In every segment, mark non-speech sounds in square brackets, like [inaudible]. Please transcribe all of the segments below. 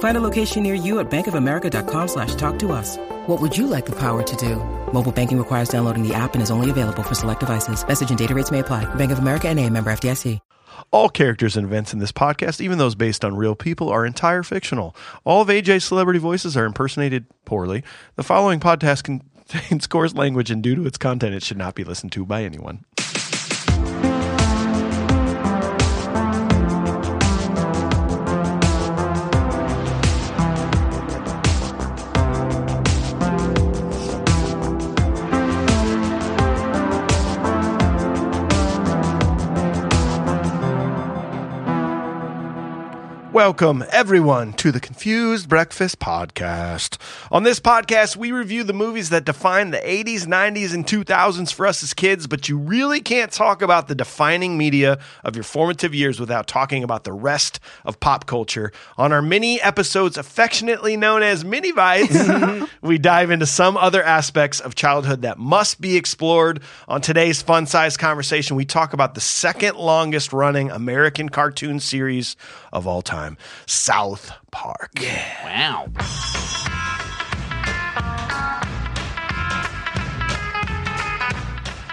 Find a location near you at bankofamerica.com slash talk to us. What would you like the power to do? Mobile banking requires downloading the app and is only available for select devices. Message and data rates may apply. Bank of America and a member FDIC. All characters and events in this podcast, even those based on real people, are entire fictional. All of AJ's celebrity voices are impersonated poorly. The following podcast [laughs] contains coarse language, and due to its content, it should not be listened to by anyone. Welcome, everyone, to the Confused Breakfast Podcast. On this podcast, we review the movies that define the 80s, 90s, and 2000s for us as kids, but you really can't talk about the defining media of your formative years without talking about the rest of pop culture. On our mini episodes, affectionately known as Mini Bites, [laughs] we dive into some other aspects of childhood that must be explored. On today's fun sized conversation, we talk about the second longest running American cartoon series of all time. South Park. Wow.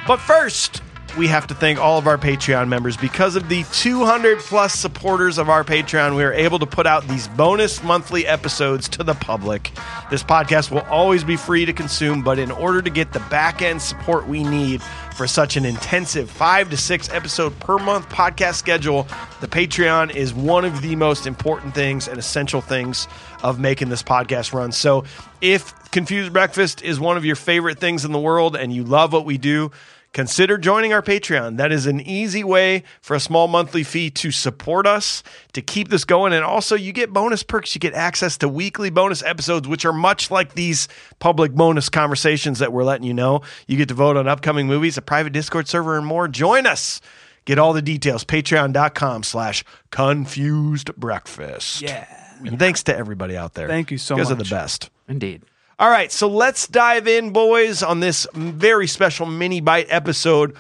But first, we have to thank all of our Patreon members. Because of the 200 plus supporters of our Patreon, we are able to put out these bonus monthly episodes to the public. This podcast will always be free to consume, but in order to get the back end support we need for such an intensive five to six episode per month podcast schedule, the Patreon is one of the most important things and essential things of making this podcast run. So if Confused Breakfast is one of your favorite things in the world and you love what we do, consider joining our Patreon. That is an easy way for a small monthly fee to support us, to keep this going. And also, you get bonus perks. You get access to weekly bonus episodes, which are much like these public bonus conversations that we're letting you know. You get to vote on upcoming movies, a private Discord server, and more. Join us. Get all the details. Patreon.com slash confused breakfast. Yeah. And thanks to everybody out there. Thank you so you guys are the best. Indeed. All right, so let's dive in, boys, on this very special mini bite episode.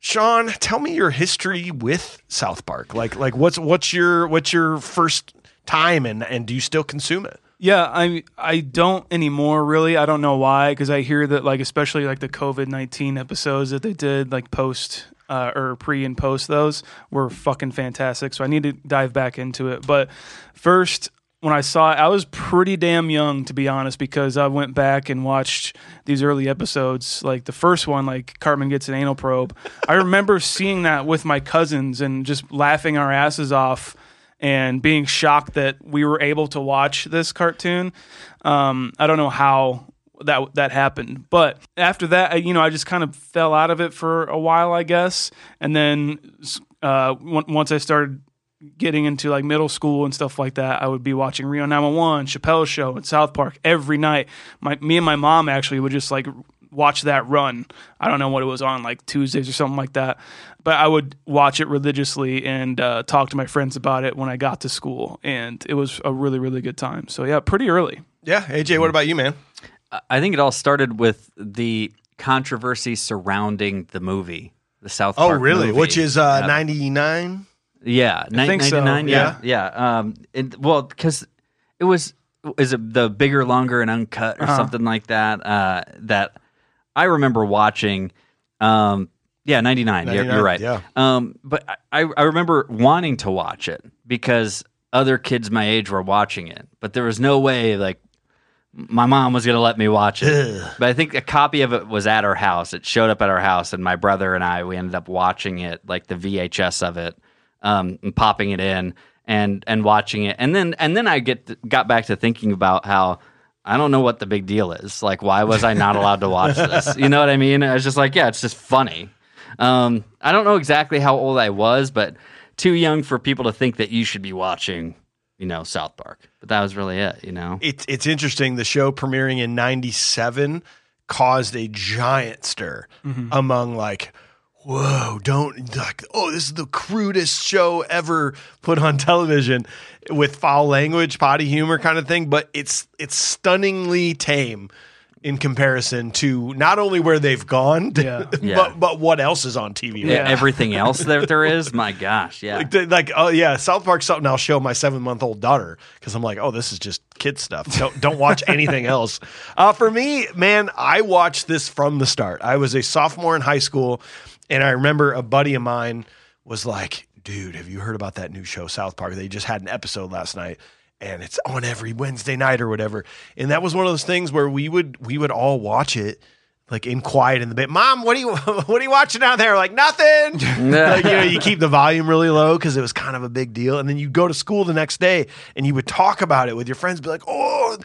Sean, tell me your history with South Park. Like, like what's what's your what's your first time, and and do you still consume it? Yeah, I I don't anymore really. I don't know why because I hear that like especially like the COVID nineteen episodes that they did like post uh, or pre and post those were fucking fantastic. So I need to dive back into it. But first, when I saw it, I was pretty damn young to be honest because I went back and watched these early episodes. Like the first one, like Cartman gets an anal probe. I remember [laughs] seeing that with my cousins and just laughing our asses off and being shocked that we were able to watch this cartoon. Um, I don't know how that that happened, but after that, you know, I just kind of fell out of it for a while, I guess. And then uh, on- once I started getting into like middle school and stuff like that, I would be watching Reno 911, Chappelle's Show, and South Park every night. My me and my mom actually would just like watch that run. I don't know what it was on, like Tuesdays or something like that. But I would watch it religiously and uh, talk to my friends about it when I got to school, and it was a really really good time. So yeah, pretty early. Yeah, AJ, what about you, man? I think it all started with the controversy surrounding the movie, the South Oh, Park. really? movie. Which is uh, Yep. ninety nine. Yeah, I think so, 99, yeah. yeah, yeah. Um, and, well, because it was is it the bigger, longer, and uncut or Uh-huh. something like that? Uh, that I remember watching. Um, yeah, ninety nine. You're, 99, you're right. yeah. Um, but I, I remember wanting to watch it because other kids my age were watching it, but there was no way like my mom was going to let me watch it. But I think a copy of it was at our house. It showed up at our house, and my brother and I we ended up watching it, like the VHS of it, um, and popping it in and and watching it, and then and then I get got back to thinking about how. I don't know what the big deal is. Like, why was I not allowed to watch this? You know what I mean? I was just like, yeah, it's just funny. Um, I don't know exactly how old I was, but too young for people to think that you should be watching, you know, South Park. But that was really it, you know. It's it's interesting. The show premiering in '97 caused a giant stir among like, whoa, don't like, oh, this is the crudest show ever put on television with foul language, potty humor kind of thing. But it's it's stunningly tame in comparison to not only where they've gone, [laughs] Yeah. but Yeah. but what else is on TV. Yeah. Everything else that there is, [laughs] my gosh, yeah. Like, they- like oh yeah, South Park's something I'll show my seven month old daughter because I'm like, oh, this is just kid stuff. Don't don't watch [laughs] anything else. Uh, for me, man, I watched this from the start. I was a sophomore in high school, and I remember a buddy of mine was like, dude, have you heard about that new show, South Park? They just had an episode last night. And it's on every Wednesday night or whatever. And that was one of those things where we would we would all watch it like in quiet in the bed. Mom, what are you [laughs] what are you watching out there? Like nothing. [laughs] like, you know, you keep the volume really low because it was kind of a big deal. And then you go to school the next day and you would talk about it with your friends, be like, oh,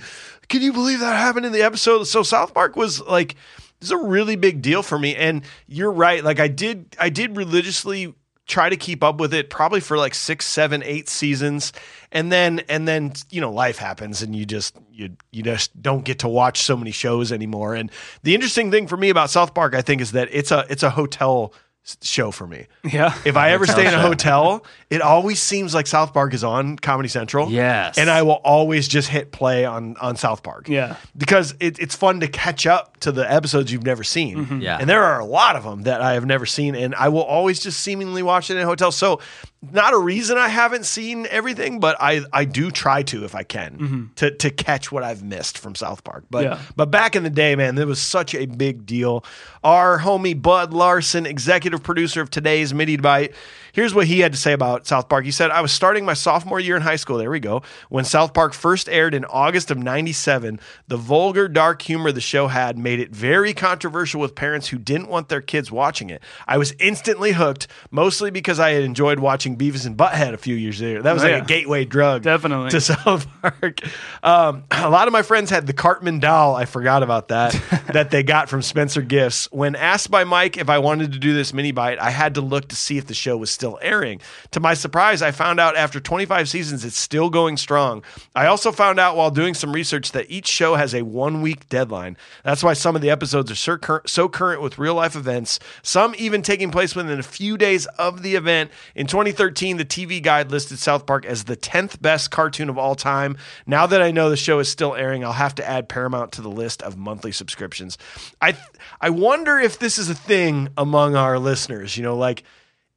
can you believe that happened in the episode? So South Park was like, this is a really big deal for me. And you're right. Like I did, I did religiously try to keep up with it probably for like six, seven, eight seasons. And then, and then, you know, life happens and you just, you, you just don't get to watch so many shows anymore. And the interesting thing for me about South Park, I think, is that it's a, it's a hotel show for me. Yeah. If I ever stay in a show. hotel, it always seems like South Park is on Comedy Central. Yes. And I will always just hit play on on South Park. Yeah. Because it, it's fun to catch up to the episodes you've never seen. Mm-hmm. Yeah. And there are a lot of them that I have never seen. And I will always just seemingly watch it in hotels. So not a reason I haven't seen everything, but I, I do try to if I can mm-hmm. to, to catch what I've missed from South Park. But Yeah. but back in the day, man, it was such a big deal. Our homie Bud Larsen, executive producer of today's Mini Bite, here's what he had to say about South Park. He said, I was starting my sophomore year in high school. There we go. When South Park first aired in August of 97, the vulgar, dark humor the show had made it very controversial with parents who didn't want their kids watching it. I was instantly hooked, mostly because I had enjoyed watching Beavis and Butthead a few years later. That was Oh, like yeah. a gateway drug Definitely. to [laughs] South Park. Um, a lot of my friends had the Cartman doll. I forgot about that [laughs] that they got from Spencer Gifts. When asked by Mike if I wanted to do this mini bite, I had to look to see if the show was still airing. To my surprise, I found out after 25 seasons it's still going strong. I also found out while doing some research that each show has a one week deadline. That's why some of the episodes are so, cur- so current with real life events, some even taking place within a few days of the event. In 2013, the TV Guide listed South Park as the 10th best cartoon of all time. Now that I know the show is still airing, I'll have to add Paramount to the list of monthly subscriptions. I I wonder if this is a thing among our listeners, you know, like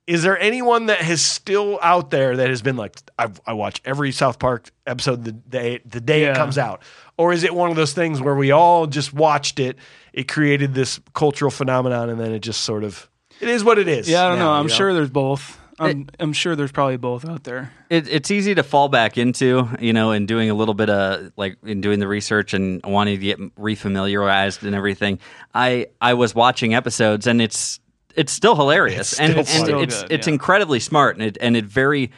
is there anyone that has still out there that has been like I, I watch every South Park episode the day the day it comes out, or is it one of those things where we all just watched it, it created this cultural phenomenon, and then it just sort of it is what it is. Yeah, I don't now, know. I'm you sure there's both. I'm, I'm sure there's probably both out there. it, it's easy to fall back into, you know, in doing a little bit of like in doing the research and wanting to get refamiliarized and everything. I I was watching episodes and it's it's still hilarious It's and, still and funny. it's good, it's yeah. incredibly smart and it and it very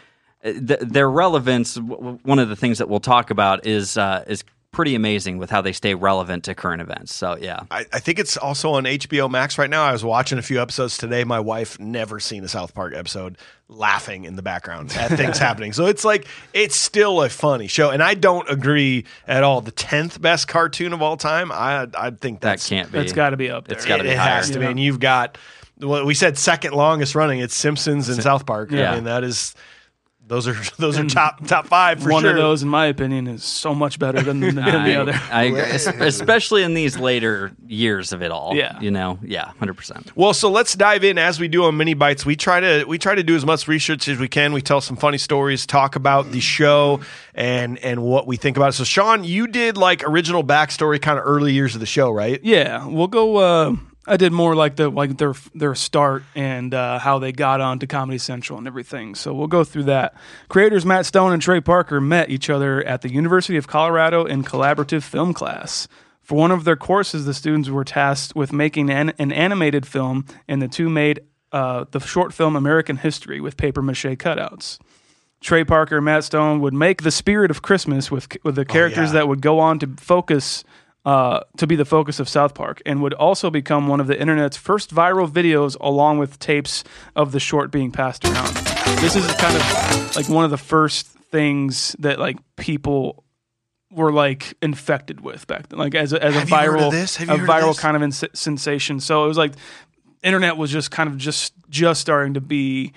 uh, th- their relevance. w- w- One of the things that we'll talk about is uh, is pretty amazing with how they stay relevant to current events. So yeah, I, I think it's also on HBO Max right now. I was watching a few episodes today. My wife never seen a South Park episode, laughing in the background at things [laughs] happening. So it's like it's still a funny show, and I don't agree at all. The tenth best cartoon of all time, I I think that can't be. It's got to be up there. It's gotta it, be it higher. has to be. And you've got what we said second longest running. It's Simpsons and South Park. Yeah. I mean that is those are [laughs] those are top top five for One sure. of those, in my opinion, is so much better than, than the other. I [laughs] agree, especially in these later years of it all. Yeah. you know, yeah, hundred percent. Well, so let's dive in as we do on mini bites. We try to we try to do as much research as we can. We tell some funny stories, talk about the show and and what we think about it. So, Sean, you did like original backstory, kind of early years of the show, right? Yeah, we'll go. Uh, I did more like the like their their start and uh, how they got onto Comedy Central and everything. So we'll go through that. Creators Matt Stone and Trey Parker met each other at the University of Colorado in collaborative film class. For one of their courses, the students were tasked with making an, an animated film, and the two made uh, the short film American History with paper mache cutouts. Trey Parker and Matt Stone would make the spirit of Christmas with with the characters yeah. that would go on to focus uh, to be the focus of South Park, and would also become one of the internet's first viral videos, along with tapes of the short being passed around. This is kind of like one of the first things that like people were like infected with back then, like as a, as a Have you heard of viral? A of viral this? kind of ins- sensation. So it was like internet was just kind of just just starting to be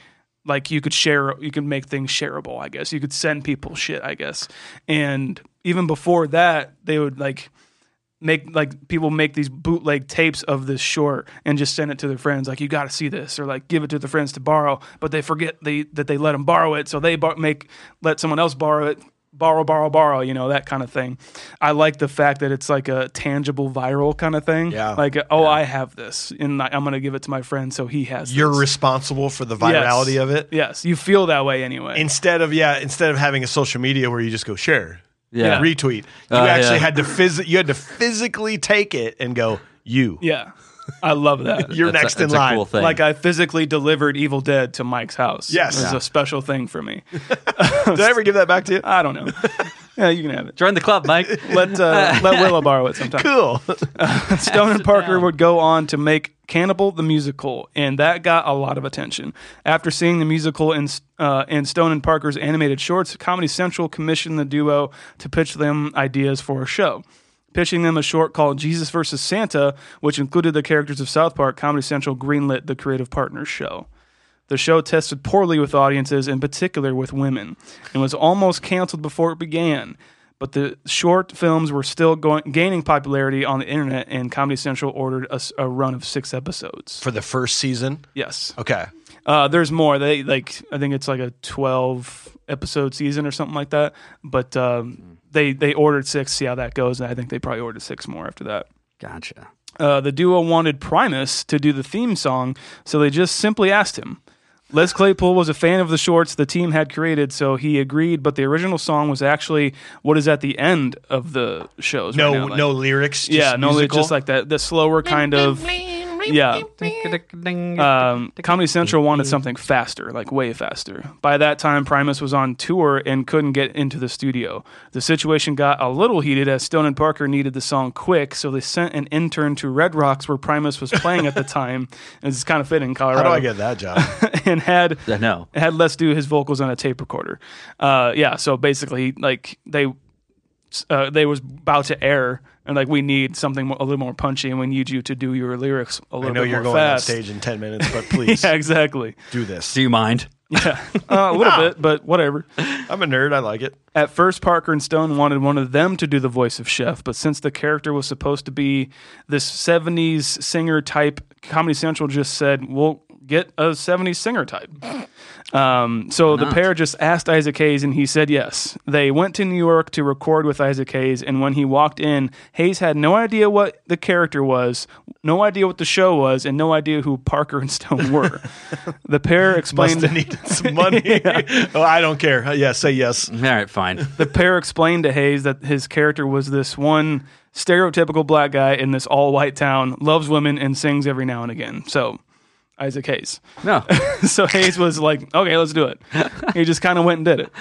like you could share you could make things shareable i guess you could send people shit i guess and even before that they would like make like people make these bootleg tapes of this short and just send it to their friends like you got to see this or like give it to their friends to borrow but they forget they that they let them borrow it so they bar- make let someone else borrow it borrow borrow borrow you know that kind of thing i like the fact that it's like a tangible viral kind of thing Yeah. like oh i have this and i'm going to give it to my friend so he has You're this. responsible for the Yes. virality of it. yes you feel that way anyway Instead of yeah, instead of having a social media where you just go share, Yeah. retweet, you Uh, actually yeah. had to phys- you had to physically take it and go you. yeah i love that [laughs] You're That's a- next in that's a line. cool thing. like I physically delivered Evil Dead to Mike's house. Yes. it was Yeah. a special thing for me. [laughs] Did I ever give that back to you? I don't know. [laughs] yeah, you can have it. Join the club, Mike. [laughs] Let uh, [laughs] let Willow borrow it sometime. Cool. [laughs] Stone and Parker would go on to make Cannibal the musical, and that got a lot of attention. After seeing the musical in uh, in Stone and Parker's animated shorts, Comedy Central commissioned the duo to pitch them ideas for a show. Pitching them a short called Jesus vs. Santa, which included the characters of South Park, Comedy Central greenlit the Creative Partners show. The show tested poorly with audiences, in particular with women, and was almost canceled before it began. But the short films were still going, gaining popularity on the internet, and Comedy Central ordered a, s- a run of six episodes. For the first season. Yes, Okay. uh, there's more. They like I think it's like a 12 episode season or something like that. But um, they they ordered six. See how that goes, and I think they probably ordered six more after that. Gotcha. Uh, the duo wanted Primus to do the theme song, so they just simply asked him. Les Claypool was a fan of the shorts the team had created, so he agreed. But the original song was actually what is at the end of the shows. No, right now, like- no lyrics. Just yeah, no, it's musical? just like that. The slower kind of, yeah. Um, Comedy Central wanted something faster, like way faster. By that time, Primus was on tour and couldn't get into the studio. The situation got a little heated as Stone and Parker needed the song quick, so they sent an intern to Red Rocks, where Primus was playing at the [laughs] time. And it's kind of fitting, How Colorado. How do I get that job? [laughs] and had I know. had Les do his vocals on a tape recorder. Uh, yeah, so basically, like they uh, they was about to air, and like we need something a little more punchy, and we need you to do your lyrics a little more. I know bit you're more going fast. on stage in ten minutes, but [laughs] please Yeah, exactly. do this. Do you mind? Yeah, uh, a little bit, but whatever. I'm a nerd. I like it. At first, Parker and Stone wanted one of them to do the voice of Chef, but since the character was supposed to be this 70s singer type, Comedy Central just said, we'll get a 70s singer type. Um, so the pair just asked Isaac Hayes, and he said yes. They went to New York to record with Isaac Hayes, and when he walked in, Hayes had no idea what the character was, no idea what the show was, and no idea who Parker and Stone were. [laughs] the pair Must explained have needed some money. [laughs] oh, I don't care. Uh, Yeah, say yes. All right, fine. the pair explained to Hayes that his character was this one stereotypical black guy in this all white town, loves women, and sings every now and again. So, Isaac Hayes. No. [laughs] so Hayes was like, okay, let's do it. He just kind of went and did it.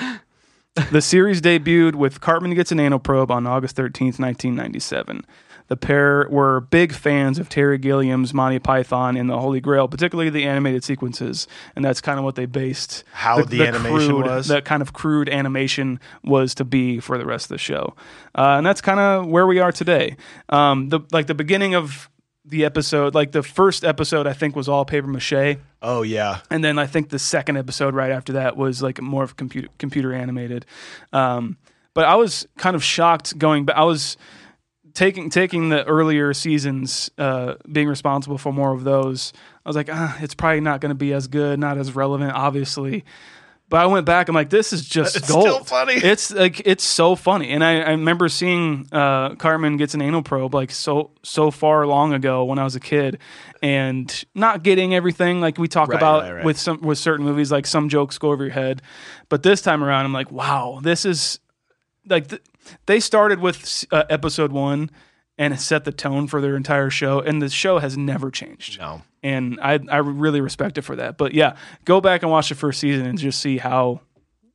The series debuted with Cartman Gets a Anal Probe on August 13th, 1997. The pair were big fans of Terry Gilliam's Monty Python and the Holy Grail, particularly the animated sequences, and that's kind of what they based How the animation crude, was? That kind of crude animation was to be for the rest of the show, uh, and that's kind of where we are today. Um, the like the beginning of the episode, like the first episode, I think was all paper mache. Oh yeah. And then I think the second episode right after that was like more of computer computer animated. Um, but I was kind of shocked going back. I was taking taking the earlier seasons, uh, being responsible for more of those. I was like, ah, it's probably not going to be as good, not as relevant, obviously. But I went back. I'm like, this is just It's gold. still funny. [laughs] It's like it's so funny, and I, I remember seeing uh, Cartman gets an anal probe like so so far long ago when I was a kid, and not getting everything like we talk Right, about right, right. with some with certain movies. Like some jokes go over your head, but this time around, I'm like, wow, this is like th- they started with uh, episode one and set the tone for their entire show, and the show has never changed. No. And I I really respect it for that. But yeah, go back and watch the first season and just see how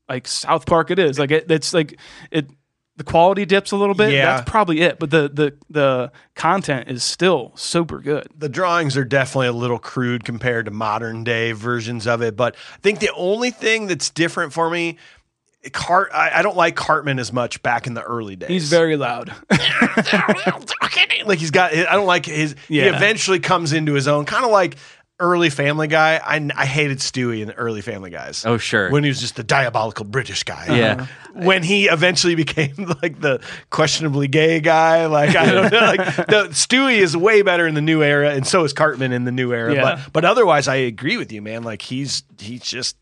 like South Park it is. Like it, it's like it the quality dips a little bit. Yeah. That's probably it. But the the the content is still super good. the drawings are definitely a little crude compared to modern day versions of it. But I think the only thing that's different for me, Cart, I, I don't like Cartman as much back in the early days. He's very loud. [laughs] like he's got. I don't like his. He eventually comes into his own, kind of like early Family Guy. I, I hated Stewie in the early Family Guys. Oh, sure. when he was just the diabolical British guy. Yeah. [laughs] When he eventually became [laughs] like the questionably gay guy, like I don't know, like the Stewie is way better in the new era, and so is Cartman in the new era. Yeah. But but otherwise, I agree with you, man. Like he's he's just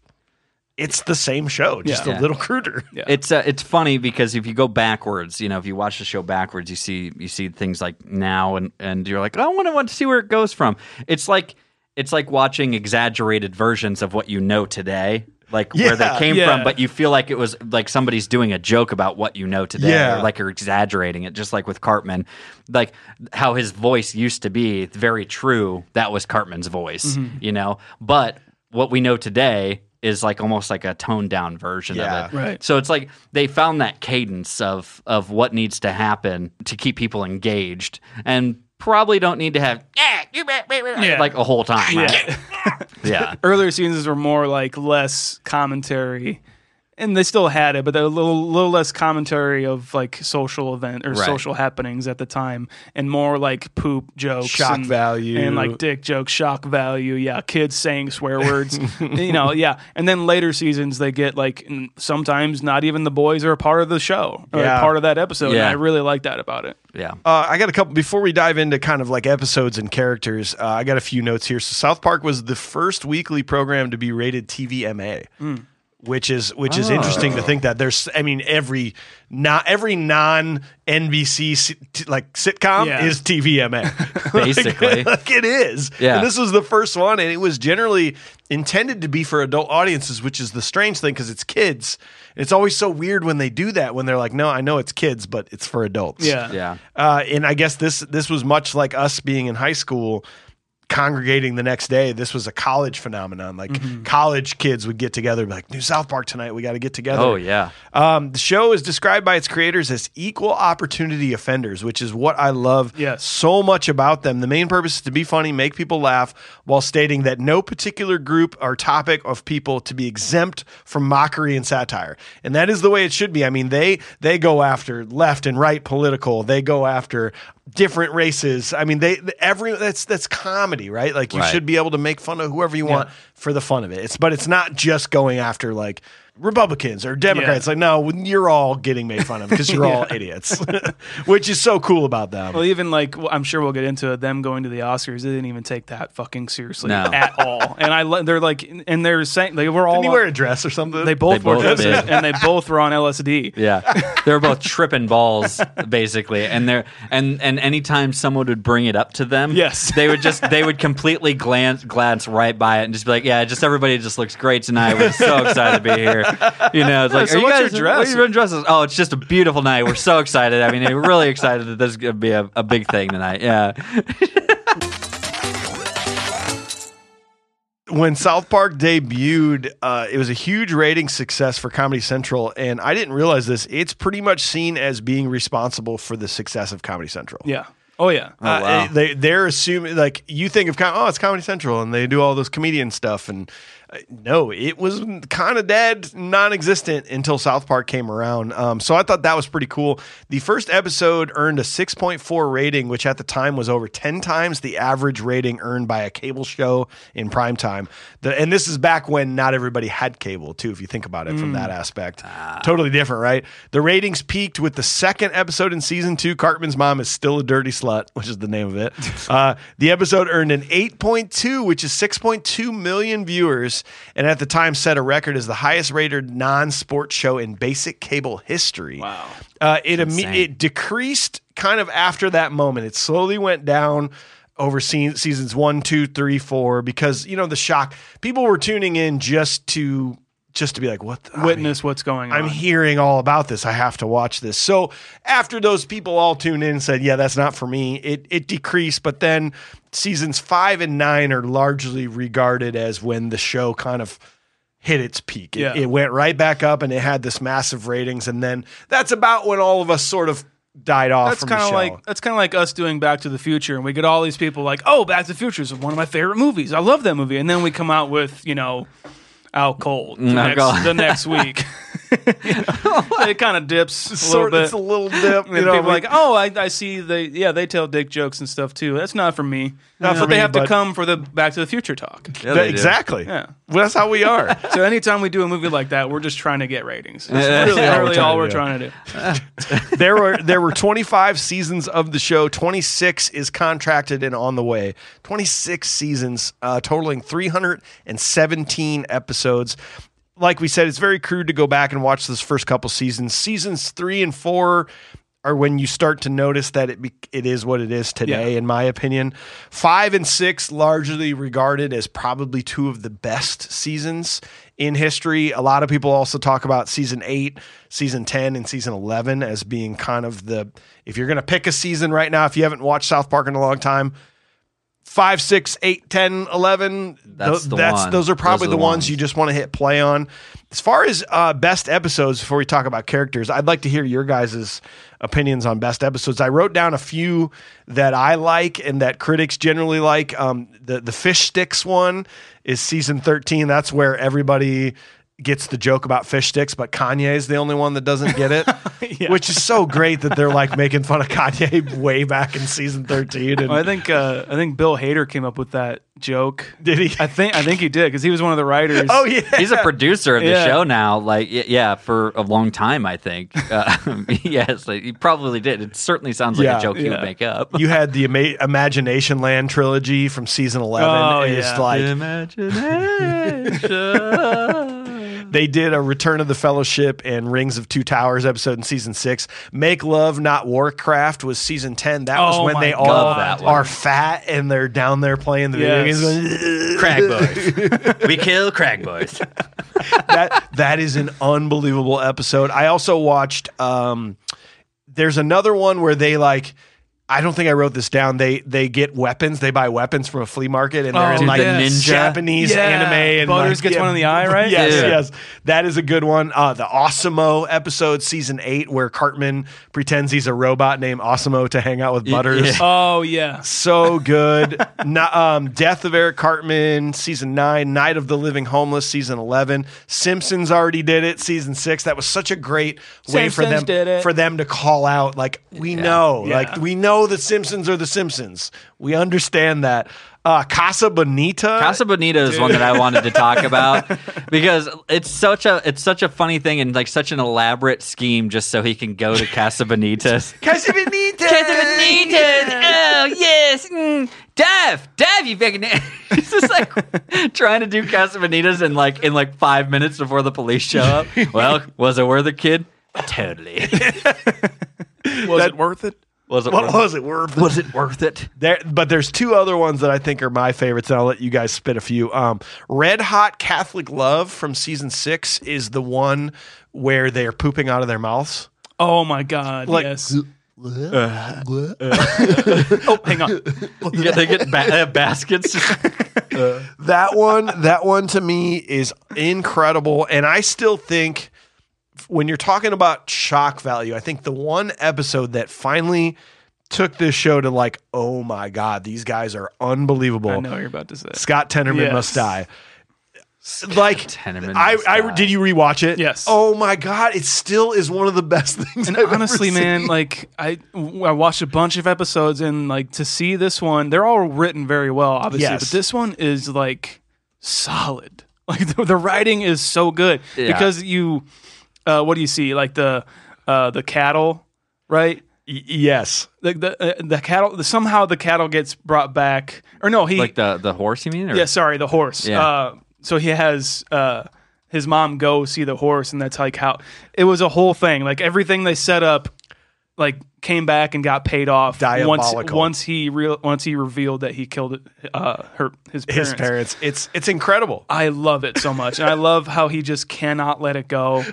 it's the same show, just Yeah. a little cruder. [laughs] Yeah. It's uh, it's funny because if you go backwards, you know, if you watch the show backwards, you see you see things like now and and you're like, oh, I want to want to see where it goes from. It's like it's like watching exaggerated versions of what you know today. Like where they came yeah. from, but you feel like it was like somebody's doing a joke about what you know today, Yeah. or like you're exaggerating it, just like with Cartman, like how his voice used to be very true. That was Cartman's voice, Mm-hmm. you know. But what we know today is like almost like a toned down version Yeah. of it. Right. So it's like they found that cadence of of what needs to happen to keep people engaged, and probably don't need to have Yeah. like a whole time. Yeah. yeah. [laughs] Earlier seasons were more like less commentary. And they still had it, but they're a little, little less commentary of like social event or Right. social happenings at the time, and more like poop jokes, Shock and, value. and like dick jokes, shock value. Yeah, kids saying swear words. [laughs] you know, yeah. And then later seasons they get like n- sometimes not even the boys are a part of the show or Yeah. part of that episode. And Yeah. I really like that about it. Yeah. Uh, I got a couple before we dive into kind of like episodes and characters. Uh, I got a few notes here. So South Park was the first weekly program to be rated TVMA. Which is which is interesting to think that there's I mean every not every non NBC like sitcom Yeah. is TVMA [laughs] Basically. [laughs] like it is Yeah. and this was the first one and it was generally intended to be for adult audiences which is the strange thing because it's kids it's always so weird when they do that when they're like no I know it's kids but it's for adults Yeah. Yeah. uh, and I guess this this was much like us being in high school, congregating the next day. This was a college phenomenon. Like Mm-hmm. college kids would get together, and be like, "New South Park tonight. We got to get together." Oh yeah. Um, the show is described by its creators as equal opportunity offenders, which is what I love Yes. so much about them. The main purpose is to be funny, make people laugh, while stating that no particular group or topic of people to be exempt from mockery and satire. And that is the way it should be. I mean, they they go after left and right political. They go after different races. I mean, they every that's that's comedy, right? Like you Right. should be able to make fun of whoever you want for the fun of it. It's but it's not just going after like Republicans or Democrats. Yeah. Like, no, you're all getting made fun of because you're [laughs] all idiots, [laughs] which is so cool about them. Well, even like I'm sure we'll get into it. Them going to the Oscars, they didn't even take that fucking seriously No. at all. And I, le- they're like, and they're saying they were all. Didn't he wear a dress or something? they both They were both dresses, and they both were on LSD. Yeah, [laughs] they were both tripping balls basically, and they're and and anytime someone would bring it up to them, Yes. they would just they would completely glance glance right by it and just be like, yeah, just everybody just looks great tonight. We're so excited to be here. [laughs] You know, it's like, so are you what's your guys dress? What are your dresses? Oh, it's just a beautiful night. We're so excited. I mean, we're really excited that this is gonna be a, a big thing tonight. Yeah, [laughs] when South Park debuted, uh, it was a huge rating success for Comedy Central, and I didn't realize this. It's pretty much seen as being responsible for the success of Comedy Central. Yeah. Oh yeah. Uh, wow. they they're assuming like you think of oh it's Comedy Central and they do all those comedian stuff and uh, no it was kind of dead non-existent until South Park came around. Um, so I thought that was pretty cool. The first episode earned a 6.4 rating which at the time was over 10 times the average rating earned by a cable show in prime time. The, and this is back when not everybody had cable too if you think about it from that aspect. Totally different right? The ratings peaked with the second episode in season two. Cartman's mom is still a dirty slut which is the name of it. [laughs] Uh, the episode earned an 8.2 which is 6.2 million viewers and at the time set a record as the highest rated non-sports show in basic cable history Wow. uh, it imme- it decreased kind of after that moment. It slowly went down over se- seasons one, two, three, four, because you know the shock. People were tuning in just to just to be like, what? The, I mean, Witness what's going on. I'm hearing all about this. I have to watch this. So after those people all tuned in and said, "Yeah, that's not for me," it it decreased. But then seasons five and nine are largely regarded as when the show kind of hit its peak. It, Yeah. it went right back up, and it had this massive ratings. And then that's about when all of us sort of died off. That's kind of like that's kind of like us doing Back to the Future, and we get all these people like, "Oh, Back to the Future is one of my favorite movies. I love that movie." And then we come out with you know, Out Cold the, next, the next week. [laughs] [laughs] it kind of dips a sort. little It's a little dip. and You know, people are like, "Oh, I, I see they yeah they tell dick jokes and stuff too. That's not for me." Not for but they me, have but- to come for the Back to the Future talk. Yeah, they do. exactly. Yeah. Well, that's how we are. [laughs] So anytime we do a movie like that, we're just trying to get ratings. That's Yeah. really, [laughs] all we're trying all to we're do. trying to do. there were there were 25 seasons of the show 26 is contracted and on the way 26 seasons uh, totaling 317 episodes like we said it's very crude to go back and watch those first couple seasons. Seasons three and four are when you start to notice that it be, it is what it is today Yeah. in my opinion. Five and six largely regarded as probably two of the best seasons in history. A lot of people also talk about season eight season 10 and season 11 as being kind of the if you're going to pick a season right now if you haven't watched south park in a long time five, six, eight, 10, 11. That's the that's one. those are probably Those are the the ones ones. you just want to hit play on. As far as uh, best episodes, before we talk about characters, I'd like to hear your guys' opinions on best episodes. I wrote down a few that I like and that critics generally like. Um, the the fish sticks one is season thirteen. That's where everybody gets the joke about fish sticks, but Kanye is the only one that doesn't get it, [laughs] which is so great that they're like making fun of Kanye [laughs] way back in season thirteen. And Well, I think uh, I think Bill Hader came up with that joke. did he? I think I think he did because he was one of the writers. Oh yeah, He's a producer of the Yeah. show now, like yeah, for a long time. I think. Uh, [laughs] yes, like, he probably did. It certainly sounds like Yeah, a joke he would make up. you had the Ima- Imagination Land trilogy from season 11 Oh, is yeah. like Imagination. They did a Return of the Fellowship and Rings of Two Towers episode in season 6 Make Love Not Warcraft was season 10 that was Oh when they all God. One. are fat and they're down there playing the Yes. video games [laughs] Crag boys. we kill crag boys. that that is an unbelievable episode. I also watched um there's another one where they like I don't think I wrote this down. They they get weapons. They buy weapons from a flea market, and they're Oh, in dude, like the ninja? Japanese Yeah. anime. And Butters like, gets one in the eye, [laughs] right? Yes, Yeah. yes. That is a good one. Uh, the AWESOM-O episode, season eight, where Cartman pretends he's a robot named AWESOM-O to hang out with Butters. yeah. Oh yeah. So good. [laughs] No- um, Death of Eric Cartman, season nine. Night of the Living Homeless, season eleven. Simpsons already did it, season six. That was such a great way for them did it. for them to call out. Like we know, Yeah. like we know the Simpsons are the Simpsons. We understand that. Uh, Casa Bonita. Casa Bonita is one that I wanted to talk about [laughs] because it's such a it's such a funny thing and like such an elaborate scheme just so he can go to Casa Bonita's. [laughs] Casa Bonita. Casa Bonita's. Oh yes, mm. Dev, Dev, you fucking. [laughs] He's just like trying to do Casa Bonita's in like in like five minutes before the police show up. Well, was it worth it, kid? Totally. Was it worth it? Was it? What worth was it worth? Was it worth it? There, but there's two other ones that I think are my favorites, and I'll let you guys spit a few. Um, Red Hot Catholic Love from season six is the one where they're pooping out of their mouths. Oh my god. Like- yes. [laughs] oh, hang on. [laughs] Yeah, they get ba- uh, baskets. [laughs] That one, that one to me is incredible, and I still think when you're talking about shock value, I think the one episode that finally took this show to like, oh my god, these guys are unbelievable. I know what you're about to say. Scott Tenorman Yes. must die. Like Tenorman I, Must I did you rewatch it? Yes. Oh my god, it still is one of the best [laughs] things. And I've honestly, man, like I, I watched a bunch of episodes, and like to see this one, they're all written very well, obviously, Yes. but this one is like solid. [laughs] Like the, the writing is so good Yeah. because you, uh, what do you see? Like the, uh, the cattle, right? Y- yes, The the, uh, the cattle. Somehow the cattle gets brought back, or no, he like the the horse, you mean? Or? Yeah, sorry, the horse. Yeah. Uh, so he has uh, his mom go see the horse, and that's like how it was a whole thing. Like everything they set up, like came back and got paid off once Diabolical. once he real once he revealed that he killed uh, her his parents. His parents. It's it's incredible. I love it so much. And I love how he just cannot let it go.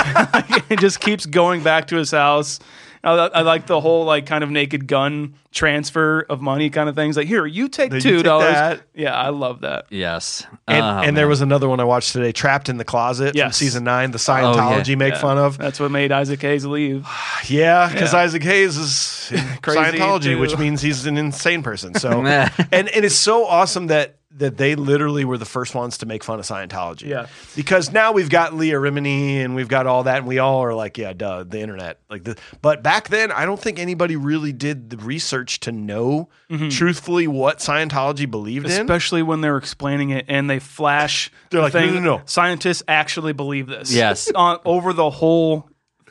[laughs] he just keeps going back to his house. I, I like the whole like kind of naked gun transfer of money kind of things. Like here, you take You two dollars. Yeah, I love that. Yes. And, Oh, and there was another one I watched today, Trapped in the Closet from Yes. season nine, the oh, Scientology yeah. make fun of. That's what made Isaac Hayes leave. [sighs] Yeah, because Yeah. Isaac Hayes is [laughs] Crazy, Scientology, too. which means he's an insane person. So, [laughs] and and it's so awesome that that they literally were the first ones to make fun of Scientology. Yeah. because now we've got Leah Remini and we've got all that, and we all are like, yeah, duh, the internet, like the. But back then, I don't think anybody really did the research to know mm-hmm. truthfully what Scientology believed in. Especially when they're explaining it and they flash. They're the like, no, thing, no, no. Scientists actually believe this. Yes. On, over the whole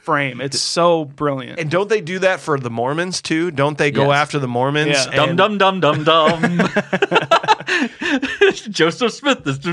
frame. It's so brilliant. And don't they do that for the Mormons too? Don't they go Yes. after the Mormons? Yeah. and- Dum dum dum dum dum. [laughs] Joseph Smith is. [laughs]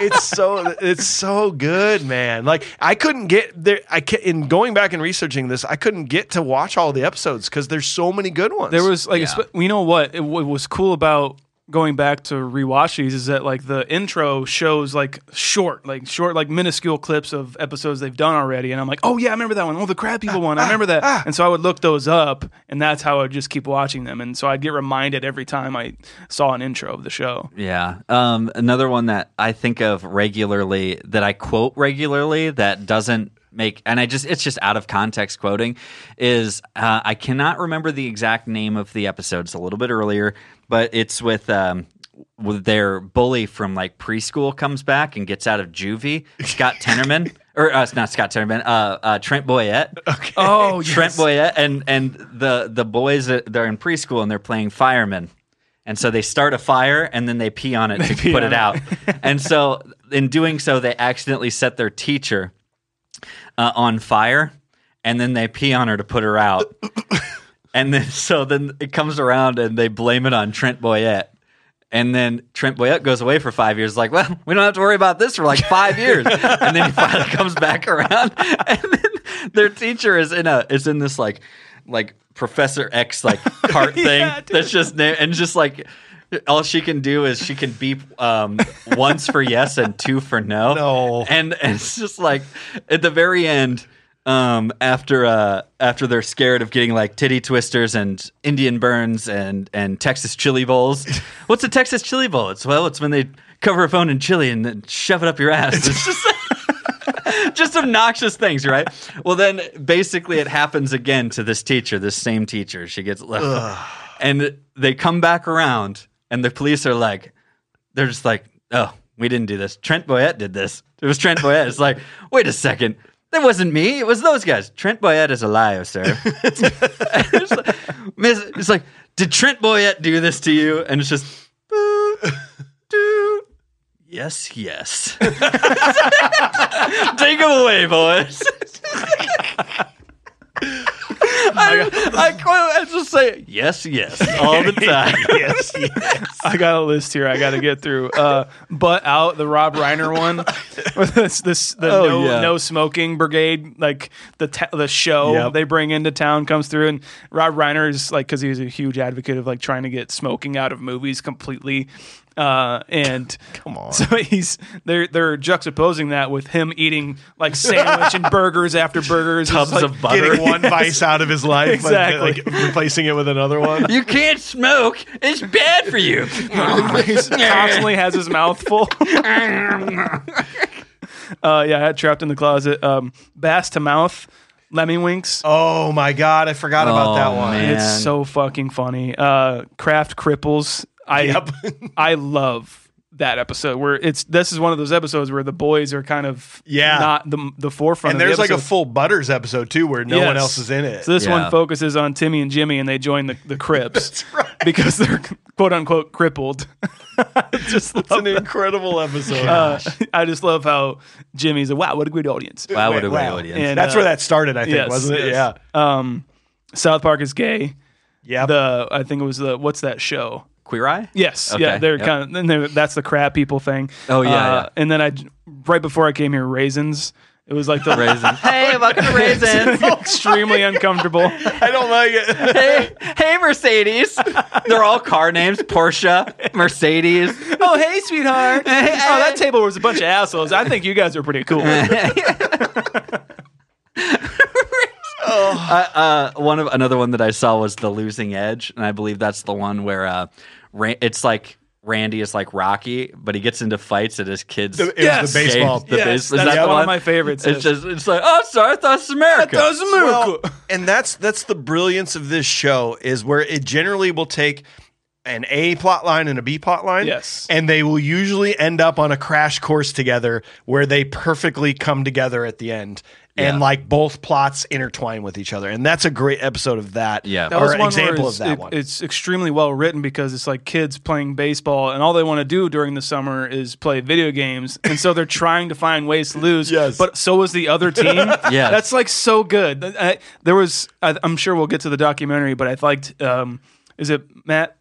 it's so it's so good, man. Like I couldn't get there. I ca in going back and researching this, I couldn't get to watch all the episodes because there's so many good ones. There was like, Yeah. espe- you know what? It, what was cool about going back to rewatch these is that like the intro shows like short, like short, like minuscule clips of episodes they've done already, and I'm like, oh yeah, I remember that one. Oh, the crab people one, I remember that. [laughs] And so I would look those up, and that's how I would just keep watching them, and so I'd get reminded every time I saw an intro of the show. Yeah. Um, another one that I think of regularly, that I quote regularly, that doesn't make, and I just, it's just out of context quoting, is uh, I cannot remember the exact name of the episode. It's a little bit earlier, but it's with. Um, with their bully from like preschool comes back and gets out of juvie, Scott [laughs] Tenorman, or uh, it's not Scott Tenorman, uh, uh, Trent Boyette. Okay. Oh, [laughs] Trent Boyette and and the the boys that- they're in preschool and they're playing firemen. And so they start a fire and then they pee on it to put it it. out. and so in doing so, they accidentally set their teacher uh, on fire and then they pee on her to put her out. And then [laughs] so then it comes around and they blame it on Trent Boyette. And then Trent Boyette goes away for five years. Like, well, we don't have to worry about this for like five years. [laughs] and then he finally comes back around, [laughs] and then their teacher is in a is in this like like Professor X like cart thing Yeah, that's just na- and just like all she can do is she can beep um, once for yes and two for no. No. and, and it's just like at the very end. Um, after uh, after they're scared of getting like titty twisters and Indian burns and and Texas chili bowls. [laughs] What's a Texas chili bowl? It's well, it's when they cover a phone in chili and then shove it up your ass. It's just [laughs] just obnoxious things, right? Well, then basically it happens again to this teacher, this same teacher. She gets left, and they come back around, and the police are like, they're just like, oh, we didn't do this. Trent Boyette did this. It was Trent Boyette. It's like, wait a second. That wasn't me. It was those guys. Trent Boyette is a liar, sir. [laughs] it's, like, it's like, did Trent Boyette do this to you? And it's just, "Boo, yes, yes. [laughs] Take him away, boys. [laughs] I, I, quite- I just say yes, yes all the [laughs] time. yes, yes. I got a list here. I got to get through. Uh, but out the Rob Reiner one, [laughs] this, this the Oh, no, yeah. no smoking brigade, like the ta- the show Yep. they bring into town comes through, and Rob Reiner is like because he's a huge advocate of like trying to get smoking out of movies completely. Uh, and Come on. so he's they're they're juxtaposing that with him eating like sandwich and burgers after burgers, Tubs like, of butter. Getting one vice out of his life, Exactly. but, like replacing it with another one. You can't smoke. It's bad for you. [laughs] he constantly has his mouth full. [laughs] uh, yeah, I had trapped in the closet. Um, bass to mouth, Lemmiwinks. Oh my god, I forgot about Oh, that one. man. It's so fucking funny. Uh, craft cripples. I Yep. [laughs] I love that episode where it's this is one of those episodes where the boys are kind of Yeah. not the the forefront. And of the there's like a full Butters episode too, where no one else is in it. So this Yeah. one focuses on Timmy and Jimmy, and they join the the Crips [laughs] because they're quote unquote crippled. [laughs] just it's an that. incredible episode. Uh, I just love how Jimmy's a wow, what a great audience. Wow, what a great Wow. audience. And, That's uh, where that started, I think, Yes, wasn't it? yes. Yeah. Um, South Park is gay. Yeah. The I think it was the what's that show? Queer Eye? Yes, Okay, yeah, they're yep. kind of then they're- that's the crab people thing. Oh, yeah, Uh, yeah. and then I right before I came here, raisins. It was like the Raisins. [laughs] hey, welcome to Raisins. [laughs] extremely uncomfortable. [laughs] I don't like it. hey, hey, Mercedes. They're all car names: Porsche, Mercedes. oh, hey, sweetheart. oh, that table was a bunch of assholes. I think you guys are pretty cool. Uh, one of another one that I saw was the Losing Edge, and I believe that's the one where uh, Ra- it's like Randy is like Rocky, but he gets into fights at his kids. It was Yes. the baseball. The Yes, base- is that's that the one one? of my favorites. It's just it's like oh sorry, I thought it's America. That was a miracle. Well, [laughs] and that's that's the brilliance of this show is where it generally will take an A plot line and a B plot line. Yes. And they will usually end up on a crash course together where they perfectly come together at the end. And Yeah. like both plots intertwine with each other. And that's a great episode of that. Yeah. That or was one example of it's, that it- one. It's extremely well written because it's like kids playing baseball, and all they want to do during the summer is play video games, and so they're trying to find ways to lose. Yes. but so is the other team. [laughs] yeah, that's like so good. I, there was, I, I'm sure we'll get to the documentary, but I liked. Um, is it Matt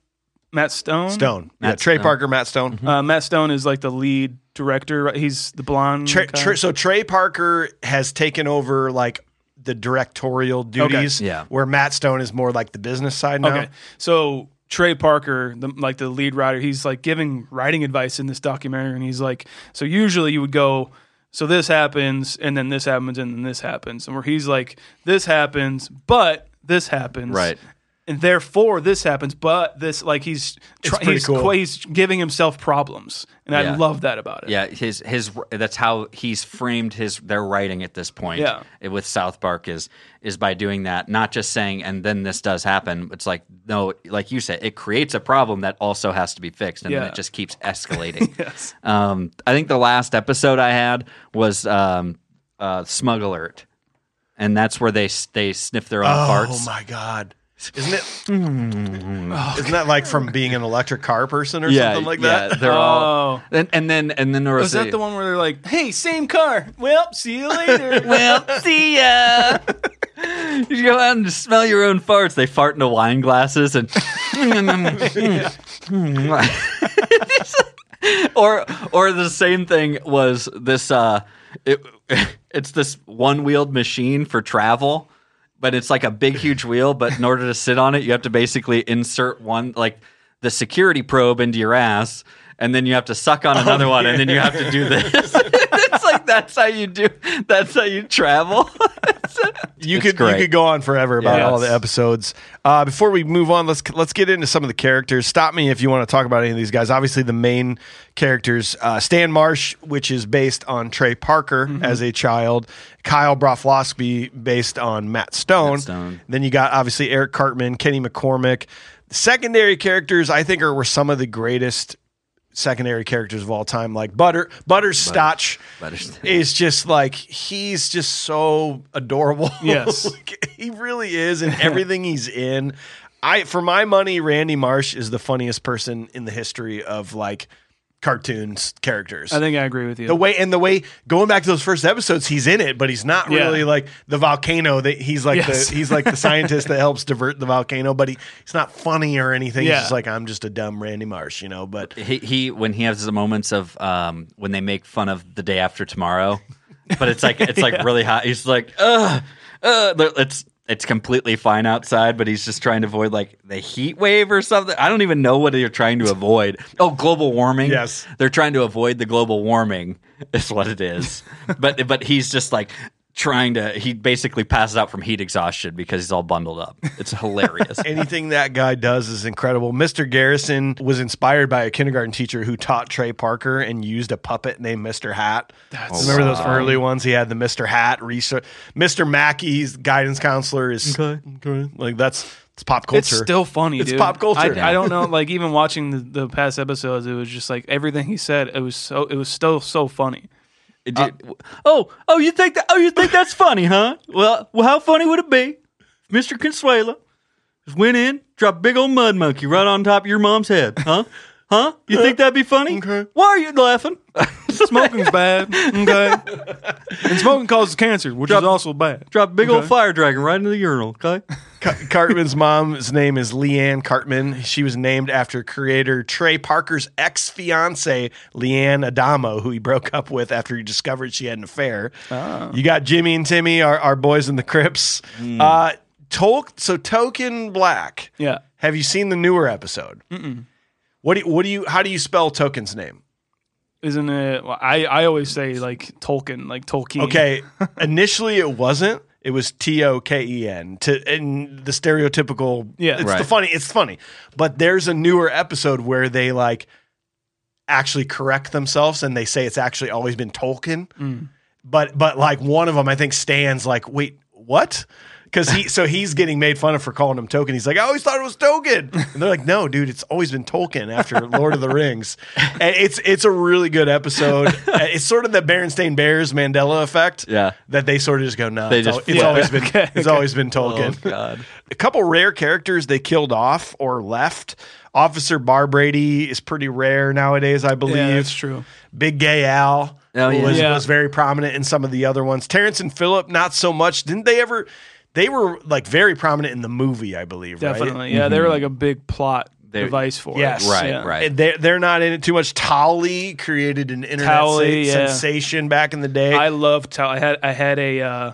Matt Stone? Stone. yeah, Matt Trey Stone. Parker, Matt Stone. Uh, Matt Stone is like the lead director. He's the blonde. Trey, guy. Trey- so Trey Parker has taken over like the directorial duties, Yeah. where Matt Stone is more like the business side now. Okay, so Trey Parker, the, like the lead writer, he's like giving writing advice in this documentary, and he's like, so usually you would go, so this happens, and then this happens, and then this happens, and where he's like, this happens, but this happens, Right. And therefore, this happens, but this, like, he's try- he's, cool. qu- he's giving himself problems, and I love that about it. Yeah, his his that's how he's framed his their writing at this point. Yeah. with South Park is is by doing that, not just saying and then this does happen. It's like no, like you said, it creates a problem that also has to be fixed, and then it just keeps [laughs] escalating. Yes. um, I think the last episode I had was um, uh, Smug Alert, and that's where they they sniff their own parts. Oh my god. Isn't it? isn't that like from being an electric car person or yeah, something like yeah, that? they're Oh. all and, and then and then there was Was that a- the one where they're like, "Hey, same car. Well, see you later." [laughs] well, see ya. [laughs] you go out and just smell your own farts. They fart into wine glasses and. [laughs] or or the same thing was this. Uh, it, it's this one wheeled machine for travel, but it's like a big huge wheel. But in order to sit on it, you have to basically insert one like the security probe into your ass. And then you have to suck on another one, and then you have to do this. [laughs] it's like that's how you do. That's how you travel. [laughs] You could great. you could go on forever about Yes. all the episodes. Uh, before we move on, let's let's get into some of the characters. Stop me if you want to talk about any of these guys. Obviously, the main characters: uh, Stan Marsh, which is based on Trey Parker Mm-hmm. as a child. Kyle Broflovsky, based on Matt Stone. Matt Stone. Then you got obviously Eric Cartman, Kenny McCormick. Secondary characters, I think, are were some of the greatest secondary characters of all time. Like Butter Butters Stotch Butterscotch. is just like he's just so adorable. [laughs] Yes. Like, he really is, and everything he's in. I for my money, Randy Marsh is the funniest person in the history of like cartoons characters. I think I agree with you. the way and the way going back to those first episodes, he's in it, but he's not Yeah. really like the volcano. That he's like Yes. the he's like the [laughs] scientist that helps divert the volcano, but he, he's not funny or anything. Yeah. He's just like I'm just a dumb Randy Marsh, you know. But he, he when he has the moments of um, when they make fun of the day after tomorrow, but it's like it's like [laughs] really hot. He's like, ugh, uh, it's it's completely fine outside, but he's just trying to avoid like the heat wave or something. I don't even know what they're trying to avoid. Oh, global warming. Yes. they're trying to avoid the global warming. Is what it is. [laughs] but but he's just like trying to. He basically passes out from heat exhaustion because he's all bundled up. It's hilarious. [laughs] anything that guy does is incredible. Mr. Garrison was inspired by a kindergarten teacher who taught Trey Parker and used a puppet named Mr. Hat. That's Remember those early ones? He had the Mr. Hat research. Mr. Mackey's guidance counselor is okay. Like that's it's pop culture. It's still funny, It's dude. pop culture. I, I don't [laughs] know. Like even watching the, the past episodes, it was just like everything he said. It was so. It was still so funny. It- uh, oh, oh, you think that? Oh, you think that's funny, huh? Well, well, how funny would it be if Mister Consuelo just went in, dropped a big old mud monkey right on top of your mom's head, huh? Huh? You think that'd be funny? Okay. Why are you laughing? [laughs] Smoking's bad. Okay. And smoking causes cancer, which is also bad. Drop a big old Okay. fire dragon right into the urinal. Okay. Ca- Cartman's mom's name is Liane Cartman. She was named after creator Trey Parker's ex fiance, Liane Adamo, who he broke up with after he discovered she had an affair. You got Jimmy and Timmy, our, our boys in the Crips. Uh, Tol- so Token Black. Yeah. Have you seen the newer episode? Mm-mm. What do you, what do you how do you spell Token's name? Isn't it? Well, I, I always say like Tolkien, like Tolkien. Okay, [laughs] initially it wasn't. It was T O K E N to in the stereotypical. Yeah. it's the funny. It's funny, but there's a newer episode where they like actually correct themselves and they say it's actually always been Tolkien. Mm. But but like one of them, I think stands like, wait, what? Because he so he's getting made fun of for calling him Token. He's like, I always thought it was Token, and they're like, No, dude, it's always been Tolkien after Lord of the Rings. And it's it's a really good episode. [laughs] It's sort of the Berenstain Bears Mandela effect. Yeah. that they sort of just go, No, They it's, just al- it's flip always been [laughs] Okay, it's always been oh, Tolkien. Oh God. A couple rare characters they killed off or left. Officer Barbrady is pretty rare nowadays, I believe. Yeah, that's true. Big Gay Al Oh, yeah. was, Yeah. was very prominent in some of the other ones. Terrance and Phillip, not so much. Didn't they ever? They were like very prominent in the movie, I believe. right? Definitely. Yeah, they were like a big plot They're- device for Yes. it. Right, Yeah. right. They're, they're not in it too much. Towelie created an internet Towelie, sen- yeah. sensation back in the day. I love towel. I had I had a uh,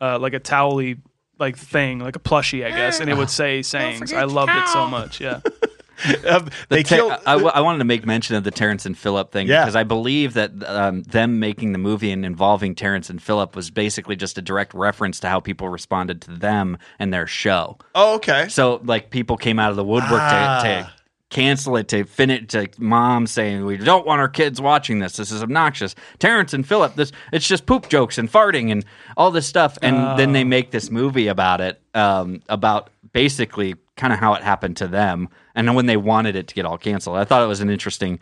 uh, like a Towelie like thing, like a plushie, I guess, and it would say sayings. I loved it so much. Yeah. [laughs] [laughs] Uh, they Ter- killed. I, I wanted to make mention of the Terrance and Phillip thing Yeah. because I believe that um, them making the movie and involving Terrance and Phillip was basically just a direct reference to how people responded to them and their show. oh, okay. So like people came out of the woodwork Ah. to, to cancel it to finish to mom saying we don't want our kids watching this. This is obnoxious. Terrance and Phillip, this it's just poop jokes and farting and all this stuff. And then Oh. they make this movie about it, um, about basically kind of how it happened to them and when they wanted it to get all canceled. I thought it was an interesting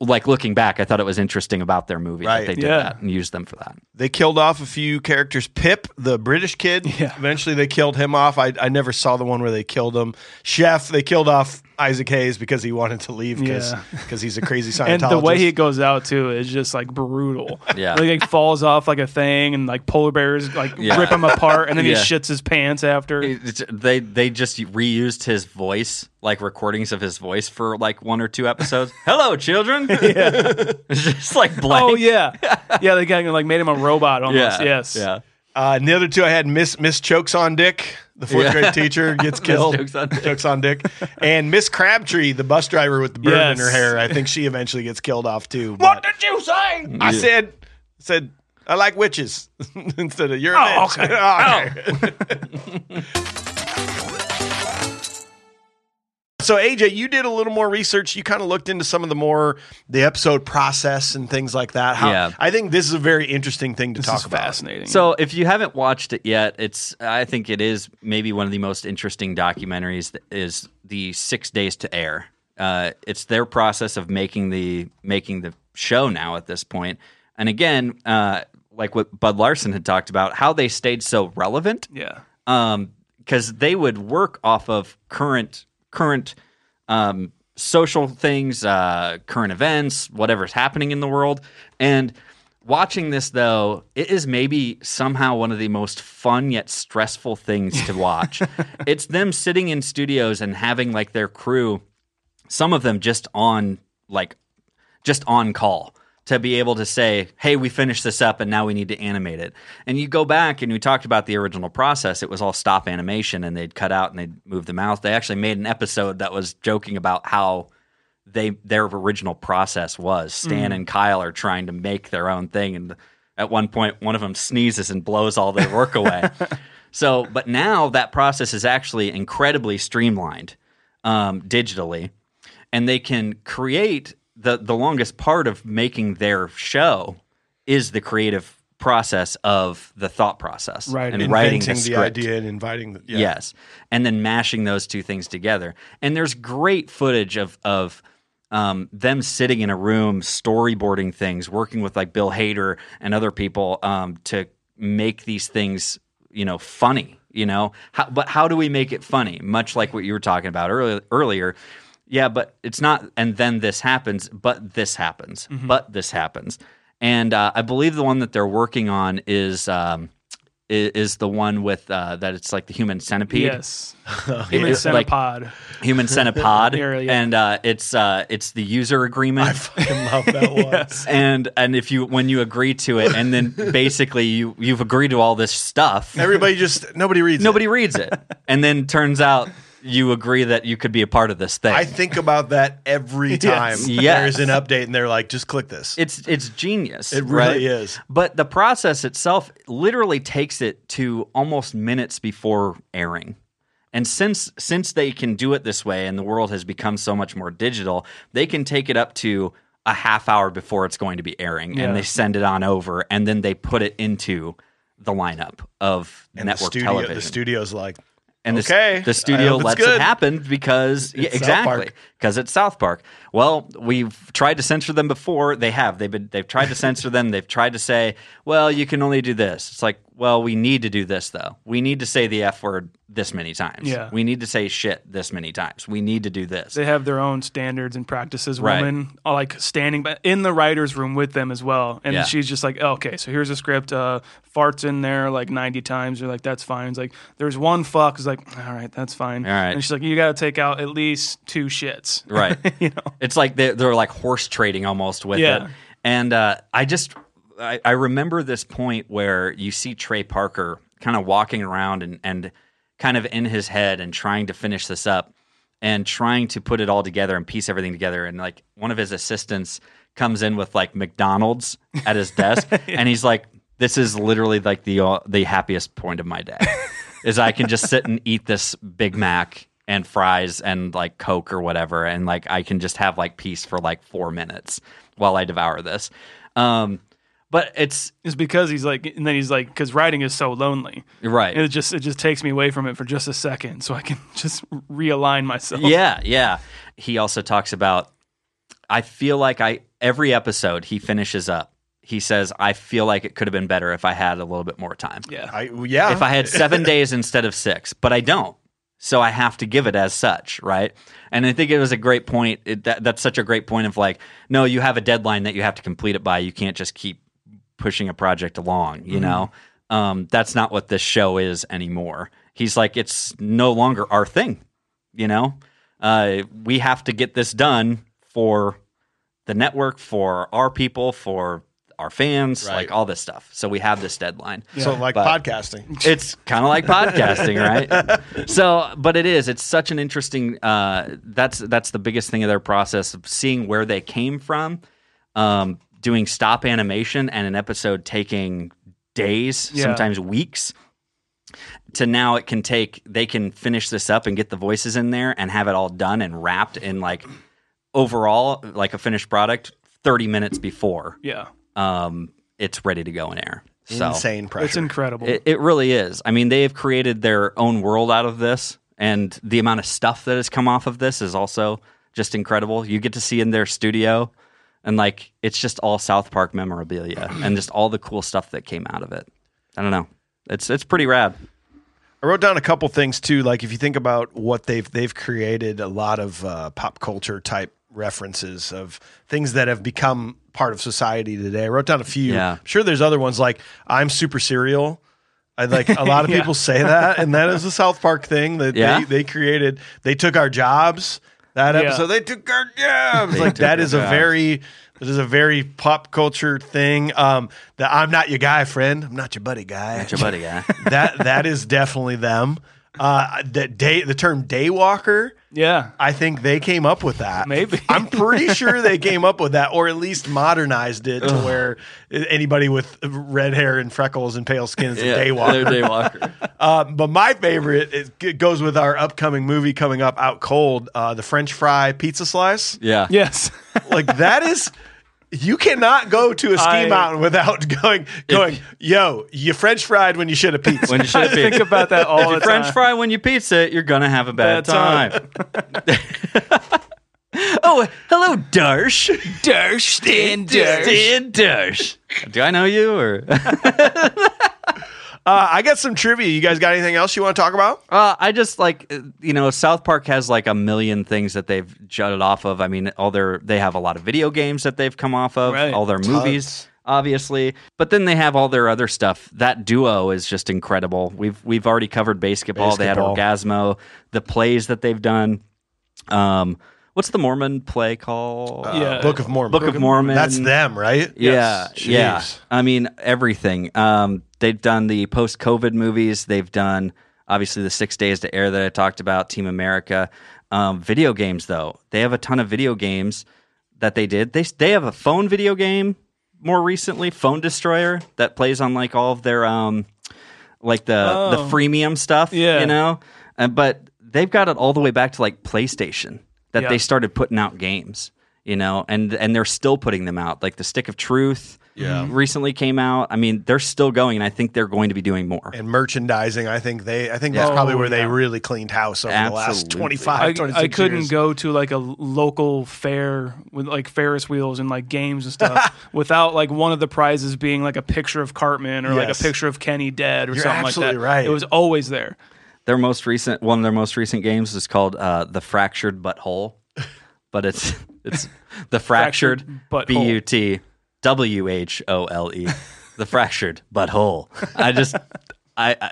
like looking back, I thought it was interesting about their movie Right. that they did Yeah. that and used them for that. They killed off a few characters. Pip, the British kid, Yeah. eventually they killed him off. I, I never saw the one where they killed him. Chef, they killed off Isaac Hayes because he wanted to leave because Yeah. he's a [laughs] crazy Scientologist. And the way he goes out too is just like brutal. [laughs] Yeah. like he falls off like a thing, and like polar bears like Yeah. rip him apart, and then Yeah. he shits his pants after. It's- they they just reused his voice, like recordings of his voice for like one or two episodes. [laughs] Hello, children. it's just like blank. Oh yeah, yeah. They kind of like made him a robot almost. yeah, Yes. yeah. Uh, and the other two I had Miss Miss Choksondik, the fourth Yeah. grade teacher [laughs] gets killed. Choksondik. On Dick. And Miss Crabtree, the bus driver with the bird in her hair, I think she eventually gets killed off too. What did you say? I said said I like witches [laughs] instead of you're a Oh, bitch. okay. [laughs] okay. Oh. So AJ, you did a little more research. You kind of looked into some of the more the episode process and things like that. How, Yeah. I think this is a very interesting thing to This talk is about. fascinating. So if you haven't watched it yet, it's I think it is maybe one of the most interesting documentaries. That is the Six Days to Air. Uh, it's their process of making the making the show now at this point. And again, uh, like what Bud Larsen had talked about, how they stayed so relevant. yeah, um, because they would work off of current current um, social things, uh, current events, whatever's happening in the world, and watching this though, it is maybe somehow one of the most fun yet stressful things to watch. [laughs] it's them sitting in studios and having like their crew, some of them just on like just on call to be able to say, hey, we finished this up and now we need to animate it. And you go back and we talked about the original process. It was all stop animation and they'd cut out and they'd move the mouth. They actually made an episode that was joking about how they their original process was. Stan and Kyle are trying to make their own thing and at one point one of them sneezes and blows all their work away. [laughs] so, but now that process is actually incredibly streamlined um, digitally and they can create the the longest part of making their show is the creative process of the thought process Right. and writing the the, script. idea and inviting the yeah. Yes, and then mashing those two things together. And there's great footage of of um, them sitting in a room storyboarding things, working with like Bill Hader and other people um, to make these things, you know, funny. You know, how, but how do we make it funny? Much like what you were talking about earlier. Earlier, yeah, but it's not. And then this happens, but this happens, Mm-hmm. but this happens. And uh, I believe the one that they're working on is um, i- is the one with uh, that it's like the human centipede. Yes. It- [laughs] Human it's like Centipad. human Centipad, [laughs] Yeah, yeah. and uh, it's uh, it's the user agreement. I fucking love that one. [laughs] and and if you when you agree to it, and then basically you you've agreed to all this stuff, Everybody just nobody reads. it. nobody reads it, and then turns out you agree that you could be a part of this thing. I think about that every [laughs] time Yes. there's an update and they're like, just click this. it's it's genius. It right? really is. But the process itself literally takes it to almost minutes before airing. And since since they can do it this way and the world has become so much more digital, they can take it up to a half hour before it's going to be airing Yeah. and they send it on over and then they put it into the lineup of and network the studio, television. the studio's like, And the, Okay, the I studio lets good. it happen because yeah, exactly. Because it's South Park. Well, we've tried to censor them before. They have. They've been. They've tried to censor them. They've tried to say, "Well, you can only do this." It's like, well, we need to do this though. We need to say the f word this many times. Yeah. We need to say shit this many times. We need to do this. They have their own standards and practices. Right. Women are like standing in the writer's room with them as well, and Yeah. she's just like, oh, "Okay, so here's a script. Uh, farts in there like 90 times. You're like, that's fine." It's like, "There's one fuck." It's like, "All right, that's fine." All right. And she's like, "You got to take out at least two shits." Right. [laughs] [laughs] you know. It's like they're, they're like horse trading almost with Yeah. it. And uh, I just, I, I remember this point where you see Trey Parker kind of walking around and, and kind of in his head and trying to finish this up and trying to put it all together and piece everything together. And like one of his assistants comes in with like McDonald's at his desk [laughs] and he's like, this is literally like the, uh, the happiest point of my day is I can just sit and eat this Big Mac and fries and like Coke or whatever, and like I can just have like peace for like four minutes while I devour this. Um, but it's It's because he's like, and then he's like, because writing is so lonely. right. And it just it just takes me away from it for just a second, so I can [laughs] just realign myself. yeah, yeah. He also talks about. I feel like I every episode he finishes up. He says, "I feel like it could have been better if I had a little bit more time. yeah. I, yeah. If I had seven [laughs] days instead of six, but I don't." So I have to give it as such, right? And I think it was a great point. It, that, that's such a great point of like, no, you have a deadline that you have to complete it by. You can't just keep pushing a project along. You know, um, that's not what this show is anymore. He's like, it's no longer our thing. You know, uh, we have to get this done for the network, for our people, for our fans, Right. like all this stuff. So we have this deadline so like but- podcasting. it's kind of like podcasting, right? [laughs] So, but it is. It's such an interesting. Uh, that's that's the biggest thing of their process of seeing where they came from, um, doing stop animation and an episode taking days, Yeah. sometimes weeks. To now, it can take. They can finish this up and get the voices in there and have it all done and wrapped in like overall like a finished product. Thirty minutes before yeah. Um, it's ready to go in air. So Insane pressure. It's incredible. it, it really is. I mean, they have created their own world out of this, and the amount of stuff that has come off of this is also just incredible. You get to see in their studio, and like it's just all South Park memorabilia and just all the cool stuff that came out of it. I don't know. It's it's pretty rad. I wrote down a couple things too. Like if you think about what they've they've created a lot of uh, pop culture type references of things that have become part of society today. I wrote down a few. Yeah. I'm sure there's other ones like I'm super serial. I like a lot of [laughs] Yeah. people say that, and that is a South Park thing that Yeah. they, they created. They took our jobs. That episode, they took our jobs. like that is a jobs. very that is a very pop culture thing. Um, that I'm not your guy, friend. I'm not your buddy guy That's your buddy guy. [laughs] that that is definitely them. Uh, that day, the term daywalker, yeah. I think they came up with that. Maybe. [laughs] I'm pretty sure they came up with that, or at least modernized it to where anybody with red hair and freckles and pale skin is a daywalker. They're daywalker. Uh, [laughs] but my favorite is, it goes with our upcoming movie coming up out cold, uh, the French fry pizza slice. Yeah. Yes. Like that is. You cannot go to a ski I- mountain without going, going, yo, you French fried when you should have [laughs] pizza. When you should have been. think about that all the French time. fry when you pizza, you're gonna have a bad, Bad time. [laughs] oh, hello, Darsh. Darsh, Stan Stan Darsh. Do I know you or? [laughs] Uh, I got some trivia. You guys got anything else you want to talk about? Uh, I just like uh, you know South Park has like a million things that they've jutted off of. I mean, all their they have a lot of video games that they've come off of, Right. all their movies, obviously. But then they have all their other stuff. That duo is just incredible. We've we've already covered BASEketball. They had Orgazmo, the plays that they've done. Um, what's the Mormon play called? Yeah. Book of Mormon. Book of Mormon. That's them, right? Yeah, Jeez. yeah. I mean everything. Um, they've done the post-COVID movies. They've done obviously the Six Days to Air that I talked about. Team America. Um, video games though, they have a ton of video games that they did. They they have a phone video game more recently, Phone Destroyer, that plays on like all of their um, like the the Oh. freemium stuff. Yeah. you know. Uh, but they've got it all the way back to like PlayStation that Yeah. they started putting out games you know and and they're still putting them out like the stick of truth Yeah. Mm-hmm. recently came out i mean they're still going and i think they're going to be doing more And merchandising, I think they, I think that's Yeah. probably Oh, where they yeah. really cleaned house over the last 25, I, 26 I couldn't years. go to like a local fair with like Ferris wheels and like games and stuff [laughs] without like one of the prizes being like a picture of Cartman or like a picture of Kenny dead or You're something like that. right. It was always there. Their most recent one of their most recent games is called uh, the fractured butthole but it's [laughs] it's the fractured, Fractured b Butthole. u t w h o l e the fractured butthole i just I, I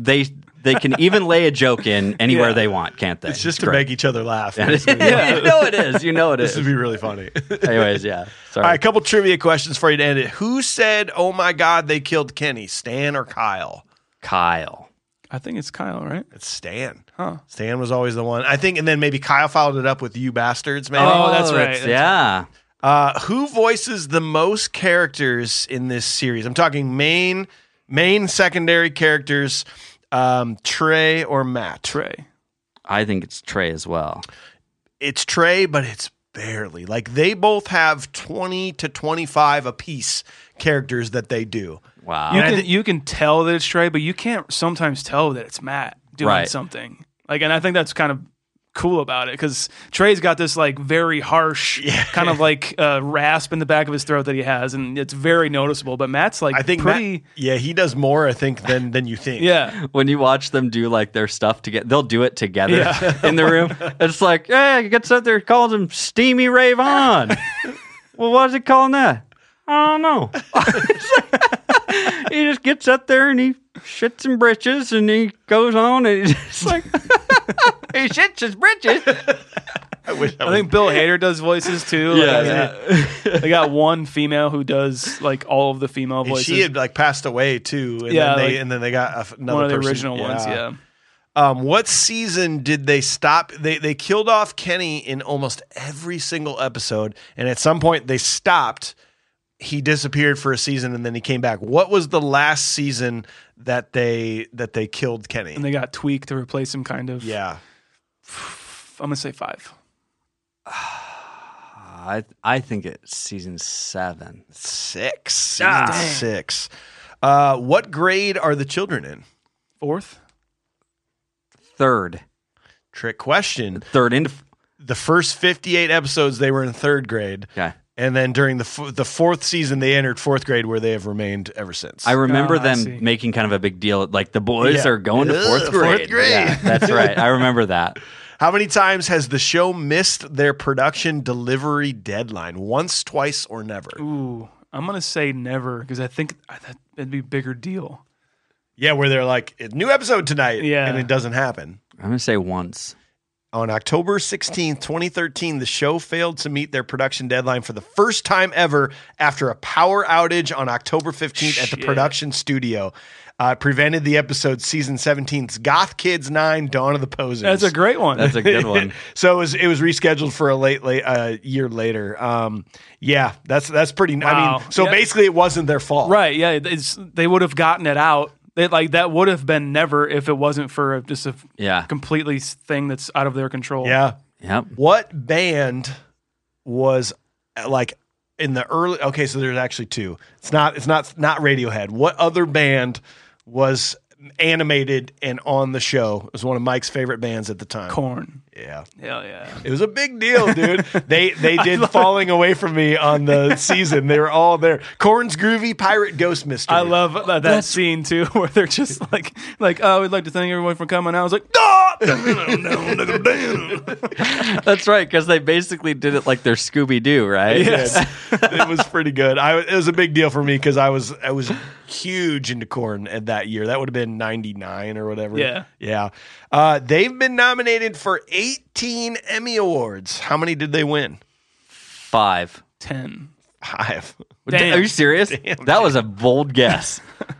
they they can even lay a joke in anywhere Yeah. they want can't they It's just to great. make each other laugh. [laughs] yeah, you know it is you know it This is would be really funny. [laughs] anyways yeah sorry All right, a couple trivia questions for you to end it. Who said, "Oh my God, they killed Kenny"? Stan or Kyle? kyle I think it's Kyle, right? It's Stan. Huh. Stan was always the one. I think, and then maybe Kyle followed it up with "You bastards," maybe. Oh, that's right. That's yeah Uh, who voices the most characters in this series? I'm talking main, main, secondary characters. Um, Trey or Matt? Trey. I think it's Trey as well. It's Trey, but it's barely. Like they both have 20 to 25 apiece characters that they do. Wow. You can thi- you can tell that it's Trey, but you can't sometimes tell that it's Matt doing Right. something. Like, and I think that's kind of cool about it because Trey's got this like very harsh [laughs] kind of like uh, rasp in the back of his throat that he has, and it's very noticeable. But Matt's like I think pretty. Matt, yeah, he does more. I think than than you think. yeah, when you watch them do like their stuff together, they'll do it together Yeah. [laughs] in the room. It's like, hey, he gets up there, calls him Steamy Ray Vaughn. [laughs] well, what is he calling that? I don't know. he just gets up there and he shits and britches and he goes on and he's just like, he shits his britches. [laughs] I wish I, I think Bill Hader does voices too. Like, Yeah, I- they got one female who does like all of the female and voices. she had like passed away too. And Yeah, then they, like, and then they got a f- another one of the person. original ones. Yeah. Um, what season did they stop? They they killed off Kenny in almost every single episode, and at some point they stopped. He disappeared for a season, and then he came back. What was the last season that they that they killed Kenny? and they got Tweek to replace him. Kind of. yeah, I'm gonna say five. [sighs] I, I think it's season seven. six. Season Ah. six. Uh, what grade are the children in? Fourth. Third. Trick question. Third into. The first fifty-eight episodes, they were in third grade, Okay. And then during the f- the fourth season, they entered fourth grade, where they have remained ever since. I remember oh, I them see. making kind of a big deal. Like the boys Yeah. are going to Ugh, fourth fourth grade. grade. Yeah, that's right. I remember that. [laughs] How many times has the show missed their production delivery deadline? Once, twice, or never? Ooh, I'm gonna say never because I think I- that- that'd be a bigger deal. Yeah, where they're like, new episode tonight, Yeah. and it doesn't happen. I'm gonna say once. On October 16th, 2013, the show failed to meet their production deadline for the first time ever after a power outage on October 15th at the production studio. Uh, prevented the episode season 17's Goth Kids 9 Dawn of the Posers. That's a great one. That's a good [laughs] one. so it was it was rescheduled for a late late uh, year later. Um, yeah, that's that's pretty. I mean, so Yeah. basically, it wasn't their fault, right. Yeah. It's, they would have gotten it out. They, like that would have been never if it wasn't for just a Yeah. completely thing that's out of their control. Yeah. Yep. What band was uh, like in the early? Okay, so there's actually two. It's not. It's not not Radiohead. What other band was animated and on the show? It was one of Mike's favorite bands at the time. Korn. Yeah. Hell yeah. It was a big deal, dude. [laughs] they they did falling away from me on the [laughs] season. They were all there. Korn's groovy pirate ghost mystery. I love that, that scene too, [laughs] where they're just like, like, oh, we'd like to thank everyone for coming. I was like, ah! That's right, because they basically did it like they're Scooby Doo, right? Yes. it was pretty good. I it was a big deal for me because I was I was huge into Korn at that year. That would have been ninety nine or whatever. Yeah. yeah. Uh, they've been nominated for eighteen Emmy awards. How many did they win? Five. ten. Five. Damn. [laughs] Are you serious? that was a bold guess. [laughs]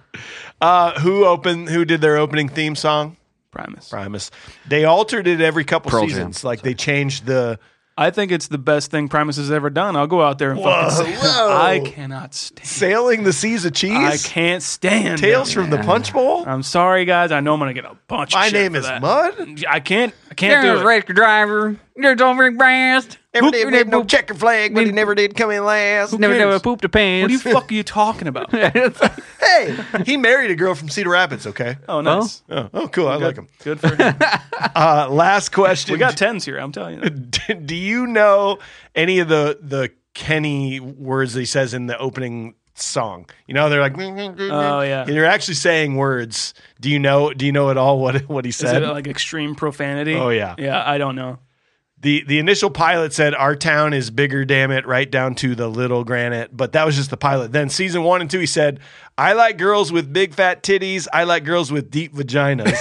Uh, who opened? Who did their opening theme song? Primus. Primus. They altered it every couple Pearl Jam. seasons. Like they changed the. I think it's the best thing Primus has ever done. I'll go out there and fucking say, whoa. I cannot stand. Sailing the seas of cheese. I can't stand Tales from the Punch Bowl. I'm sorry, guys. I know I'm gonna get a bunch. My of shit name for is that. Mud. I can't. I can't do There's it. race driver. There's over fast. Never Whoop, did you make never no poop- checker flag, but he never did come in last. Never, cares? never pooped a pants. What the fuck are you talking about? [laughs] Hey, he married a girl from Cedar Rapids. Okay. Oh, nice. Oh, oh, cool. I Good, like him. Good for him. [laughs] Uh, last question. we got tens here. I'm telling you. [laughs] Do you know any of the the Kenny words that he says in the opening song? You know, they're like, Oh, yeah. They're actually saying words. Do you know? Do you know at all what what he Is said? it like extreme profanity? Oh, yeah. Yeah, I don't know. The the initial pilot said our town is bigger damn it right down to the little granite. But that was just the pilot. Then season one and two he said i like girls with big fat titties. I like girls with deep vaginas.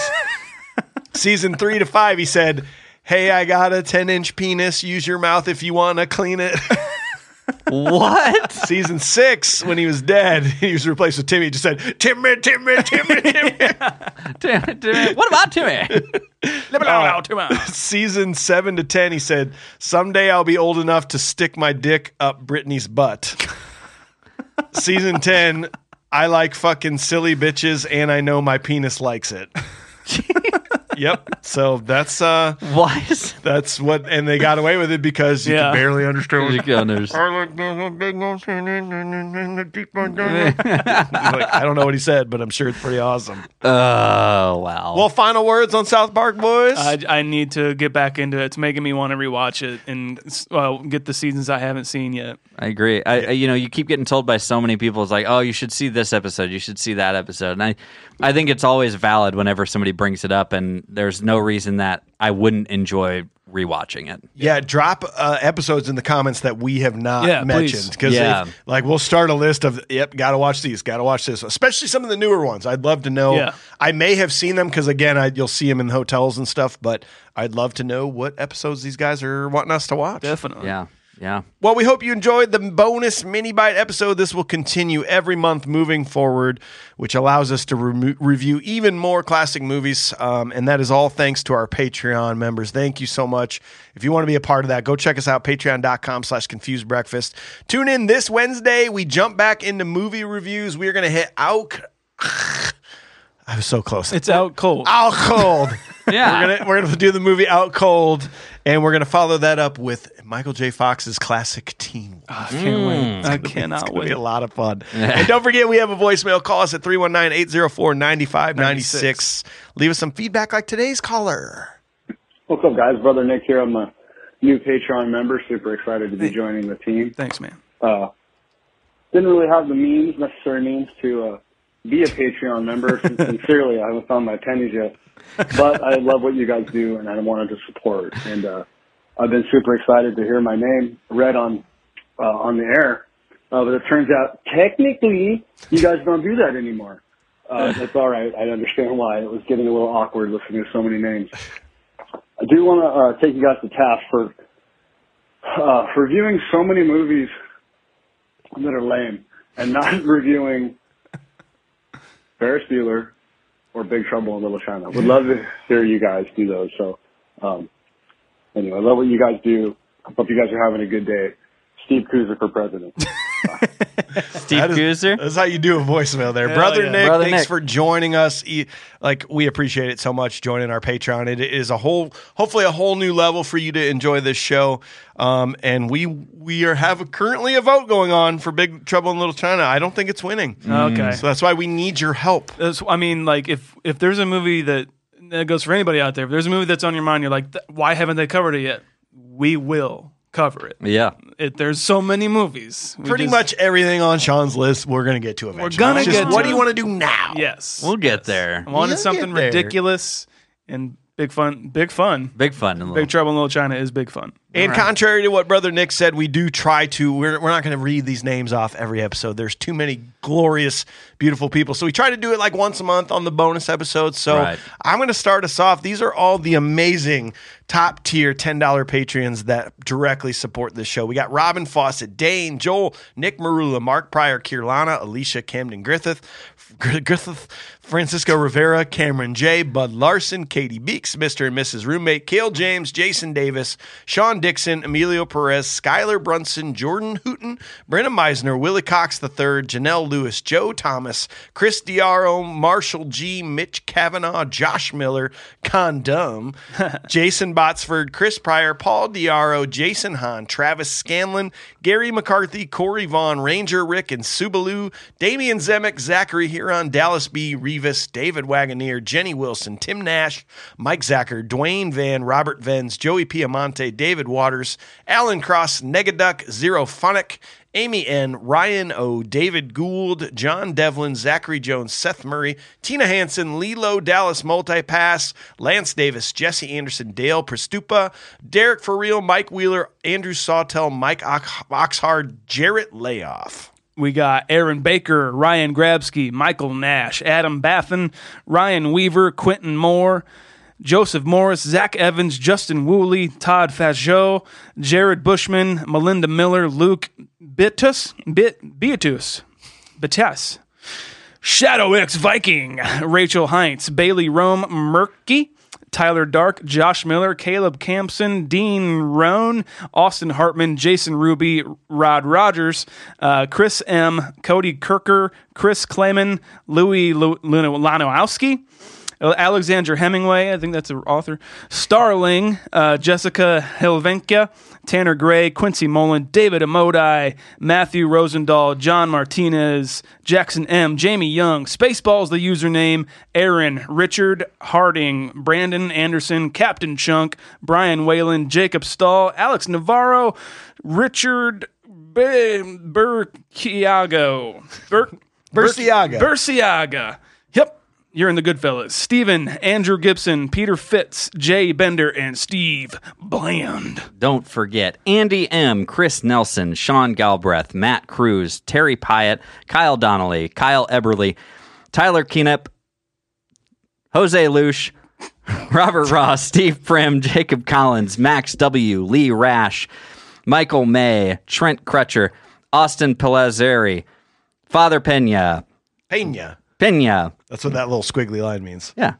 [laughs] Season three to five he said hey i got a 10 inch penis. Use your mouth if you want to clean it [laughs] what? season six when he was dead [laughs] he was replaced with timmy he just said timmy timmy timmy [laughs] timmy it, damn what about Timmy? Uh, [laughs] season seven to ten, he said, "Someday I'll be old enough to stick my dick up Brittany's butt." season ten, I like fucking silly bitches, and I know my penis likes it. Yep. So that's uh, what? that's what, and they got away with it because you Yeah. could barely understand. What Gunners. [laughs] I like the big ones and the deep ones. Like, I don't know what he said, but I'm sure it's pretty awesome. Oh [laughs] wow. Well, final words on South Park, boys. I, I need to get back into it. It's making me want to rewatch it and well, get the seasons I haven't seen yet. I agree. I, I you know you keep getting told by so many people it's like oh you should see this episode you should see that episode and I I think it's always valid whenever somebody brings it up and there's no reason that I wouldn't enjoy rewatching it. Yeah, drop uh, episodes in the comments that we have not Yeah, mentioned please. because Yeah. like we'll start a list of yep, got to watch these, got to watch this, especially some of the newer ones. I'd love to know. Yeah. I may have seen them because again, I, you'll see them in hotels and stuff, but I'd love to know what episodes these guys are wanting us to watch. Definitely. Yeah. Yeah. Well, we hope you enjoyed the bonus mini bite episode. This will continue every month moving forward, which allows us to remo review even more classic movies. Um, and that is all thanks to our Patreon members. Thank you so much. If you want to be a part of that, go check us out, patreon.com slash confused breakfast. Tune in this Wednesday. We jump back into movie reviews. We are going to hit out. [sighs] I was so close. It's out cold. out cold. Yeah. We're gonna we're gonna do the movie Out Cold, and we're gonna follow that up with Michael J. Fox's classic Teen Wolf. I can't wait. I It's cannot gonna wait. be a lot of fun. and don't forget, we have a voicemail. Call us at 319-804-9596. Leave us some feedback like today's caller. What's up, guys? Brother Nick here. I'm a new Patreon member. Super excited to be joining the team. Thanks, man. Uh, didn't really have the means, necessary means to uh, be a Patreon member. [laughs] Sincerely, I haven't found my pennies yet. But I love what you guys do, and I wanted to support. And uh, I've been super excited to hear my name read on uh, on the air. Uh, but it turns out, technically, you guys don't do that anymore. Uh, that's all right. I understand why. It was getting a little awkward listening to so many names. I do want to uh, take you guys to task for uh, for reviewing so many movies that are lame and not [laughs] reviewing Ferris Bueller or Big Trouble in Little China. Would love to hear you guys do those. So, um, anyway, I love what you guys do. Hope you guys are having a good day. Steve Kuzer for president. [laughs] Steve That is- Gooser. That's how you do a voicemail there. Brother yeah. Nick, Brother thanks Nick. for joining us. Like we appreciate it so much joining our Patreon. It is a whole hopefully a whole new level for you to enjoy this show. Um, and we we are have a, currently a vote going on for Big Trouble in Little China. I don't think it's winning. Okay. So that's why we need your help. That's- I mean, like if if there's a movie that that goes for anybody out there. If there's a movie that's on your mind, you're like, why haven't they covered it yet? We will cover it. Yeah. it there's so many movies. We Pretty just- much everything on Sean's list, we're going to get to eventually. gonna It's just, get What to do you want to do now? Yes, We'll get there. I wanted You'll something there. ridiculous and big fun. Big fun. Big fun. and Big Trouble in Little China is big fun. And contrary to what Brother Nick said, we do try to. We're, we're not going to read these names off every episode. There's too many glorious, beautiful people. So we try to do it like once a month on the bonus episodes. So Right. I'm going to start us off. These are all the amazing top tier $10 Patreons that directly support this show. We got Robin Fawcett, Dane, Joel, Nick Merulla, Mark Prior, Keerlana, Elisha Camden Griffith, Gr- Griffith, Francisco Rivera, Cameron Jay, Bud Larsen, Katie Beeks, Mr. and Mrs. Roommate, Cale James, Jason Davis, Shaun Dixon, Emilio Perez, Skyler Brunssen, Jordan Hooten, Brynna Misener, Willie Cox III, Jenel Lewis, Joe Thomas, Chris DeAro, Marshall G, Mitch Cavanaugh, Josh Miller, Condumb, [laughs] Jason Botsford, Chris Prior, Paul DeAro, Jason Hahn, Travis Scanlan, Gary McCarthy, Corey Vaughn, Ranger Rick, and Suebaloo, Damien Zemek, Zachary Hearon, Dallas B. Revis, David Waggoner, Jeni Wilson, Tim Nash, Mike Zachar, Duane Van, Robert Vens, Joey Piemonte, David Waters, Allen Cross, Negaduck, ZerophoniK, Amy N., Ryan O., David Gould, John Devlin, Zachary Jones, Seth Murray, Tina Hansen, Lilo, Dallas Multipass, Lance Davis, Jesse Anderson, Dale Prestupa, Derek For Real, Mike Wheeler, Andrew Sawtell, Mike Ox- Oxhard, Jarrett Layoff. We got Aaron Baker, Ryan Grabsky, Michael Nash, Adam Baffin, Ryan Weaver, Quentin Moore, Joseph Morris, Zach Evans, Justin Woolley, Todd Fajot, Jared Bushman, Melinda Miller, Luke Bitus, Bit, Beatus, Bitas, Shadow X Viking, Rachel Heinz, Bailey Rome, Murky, Tyler Dark, Josh Miller, Caleb Campson, Dean Roan, Austin Hartman, Jason Ruby, Rod Rogers, uh, Chris M, Cody Kirker, Chris Clayman, Louis Lu- Lanowski, Alexander Hemingway, I think that's the author, Starling, uh, Jessica Helvenka, Tanner Gray, Quincy Mullen, David Amodai, Matthew Rosendahl, John Martinez, Jackson M, Jamie Young, Spaceballs the username, Aaron, Richard Harding, Brandon Anderson, Captain Chunk, Brian Whalen, Jacob Stahl, Alex Navarro, Richard Be- Burciago. Bur- Burciaga. Burciaga. Yep. You're in the Goodfellas. Stephen, Andrew Gibson, Peter Fitz, Jay Bender, and Steve Bland. Don't forget Andy M., Chris Nelson, Sean Galbraith, Matt Cruz, Terry Pyatt, Kyle Donnelly, Kyle Eberly, Tyler Keenup, Jose Lush, [laughs] Robert Ross, Steve Prim, Jacob Collins, Max W., Lee Rash, Michael May, Trent Crutcher, Austin Palazzeri, Father Pena, Pena. Pena. That's what that little squiggly line means. Yeah.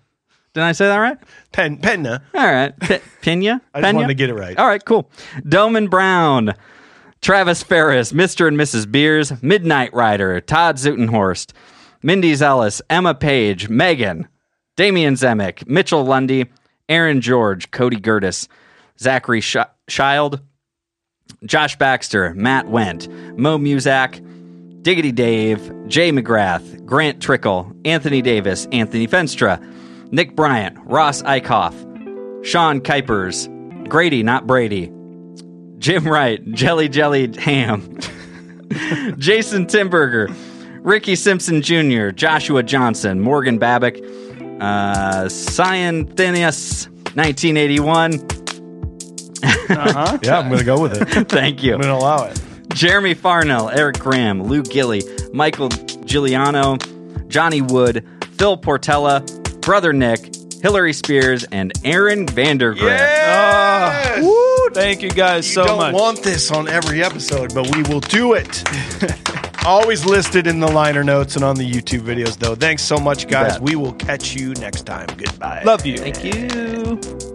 Did I say that right? Pen, Pena. All right. P- Pena? [laughs] I just Pena? wanted to get it right. All right, cool. Doman Brown, Travis Ferris, Mr. and Mrs. Beers, Midnight Rider, Todd Zutenhorst, Mindy Zellis, Emma Page, Megan, Damien Zemek, Mitchell Lundy, Aaron George, Cody Gertis, Zachary Sh- Child, Josh Baxter, Matt Went, Mo Muzak, Diggity Dave, Jay McGrath, Grant Trickle, Anthony Davis, Anthony Fenstra, Nick Bryant, Ross Eichhoff, Sean Kuipers, Grady, not Brady, Jim Wright, Jelly Jelly Ham, [laughs] Jason Timberger, Ricky Simpson Jr., Joshua Johnson, Morgan Babick, uh, Scienthenius, 1981. Yeah, I'm going to go with it. [laughs] Thank you. I'm going to allow it. Jeremy Farnell, Eric Graham, Lou Gilly, Michael Giuliano, Johnny Wood, Phil Portella, Brother Nick, Hillary Spears, and Aaron Vandergrift. Yes! Woo! Thank you guys You so don't much. want this on every episode, but we will do it. [laughs] Always listed in the liner notes and on the YouTube videos, though. Thanks so much, guys. We will catch you next time. Goodbye. Love you. Thank you.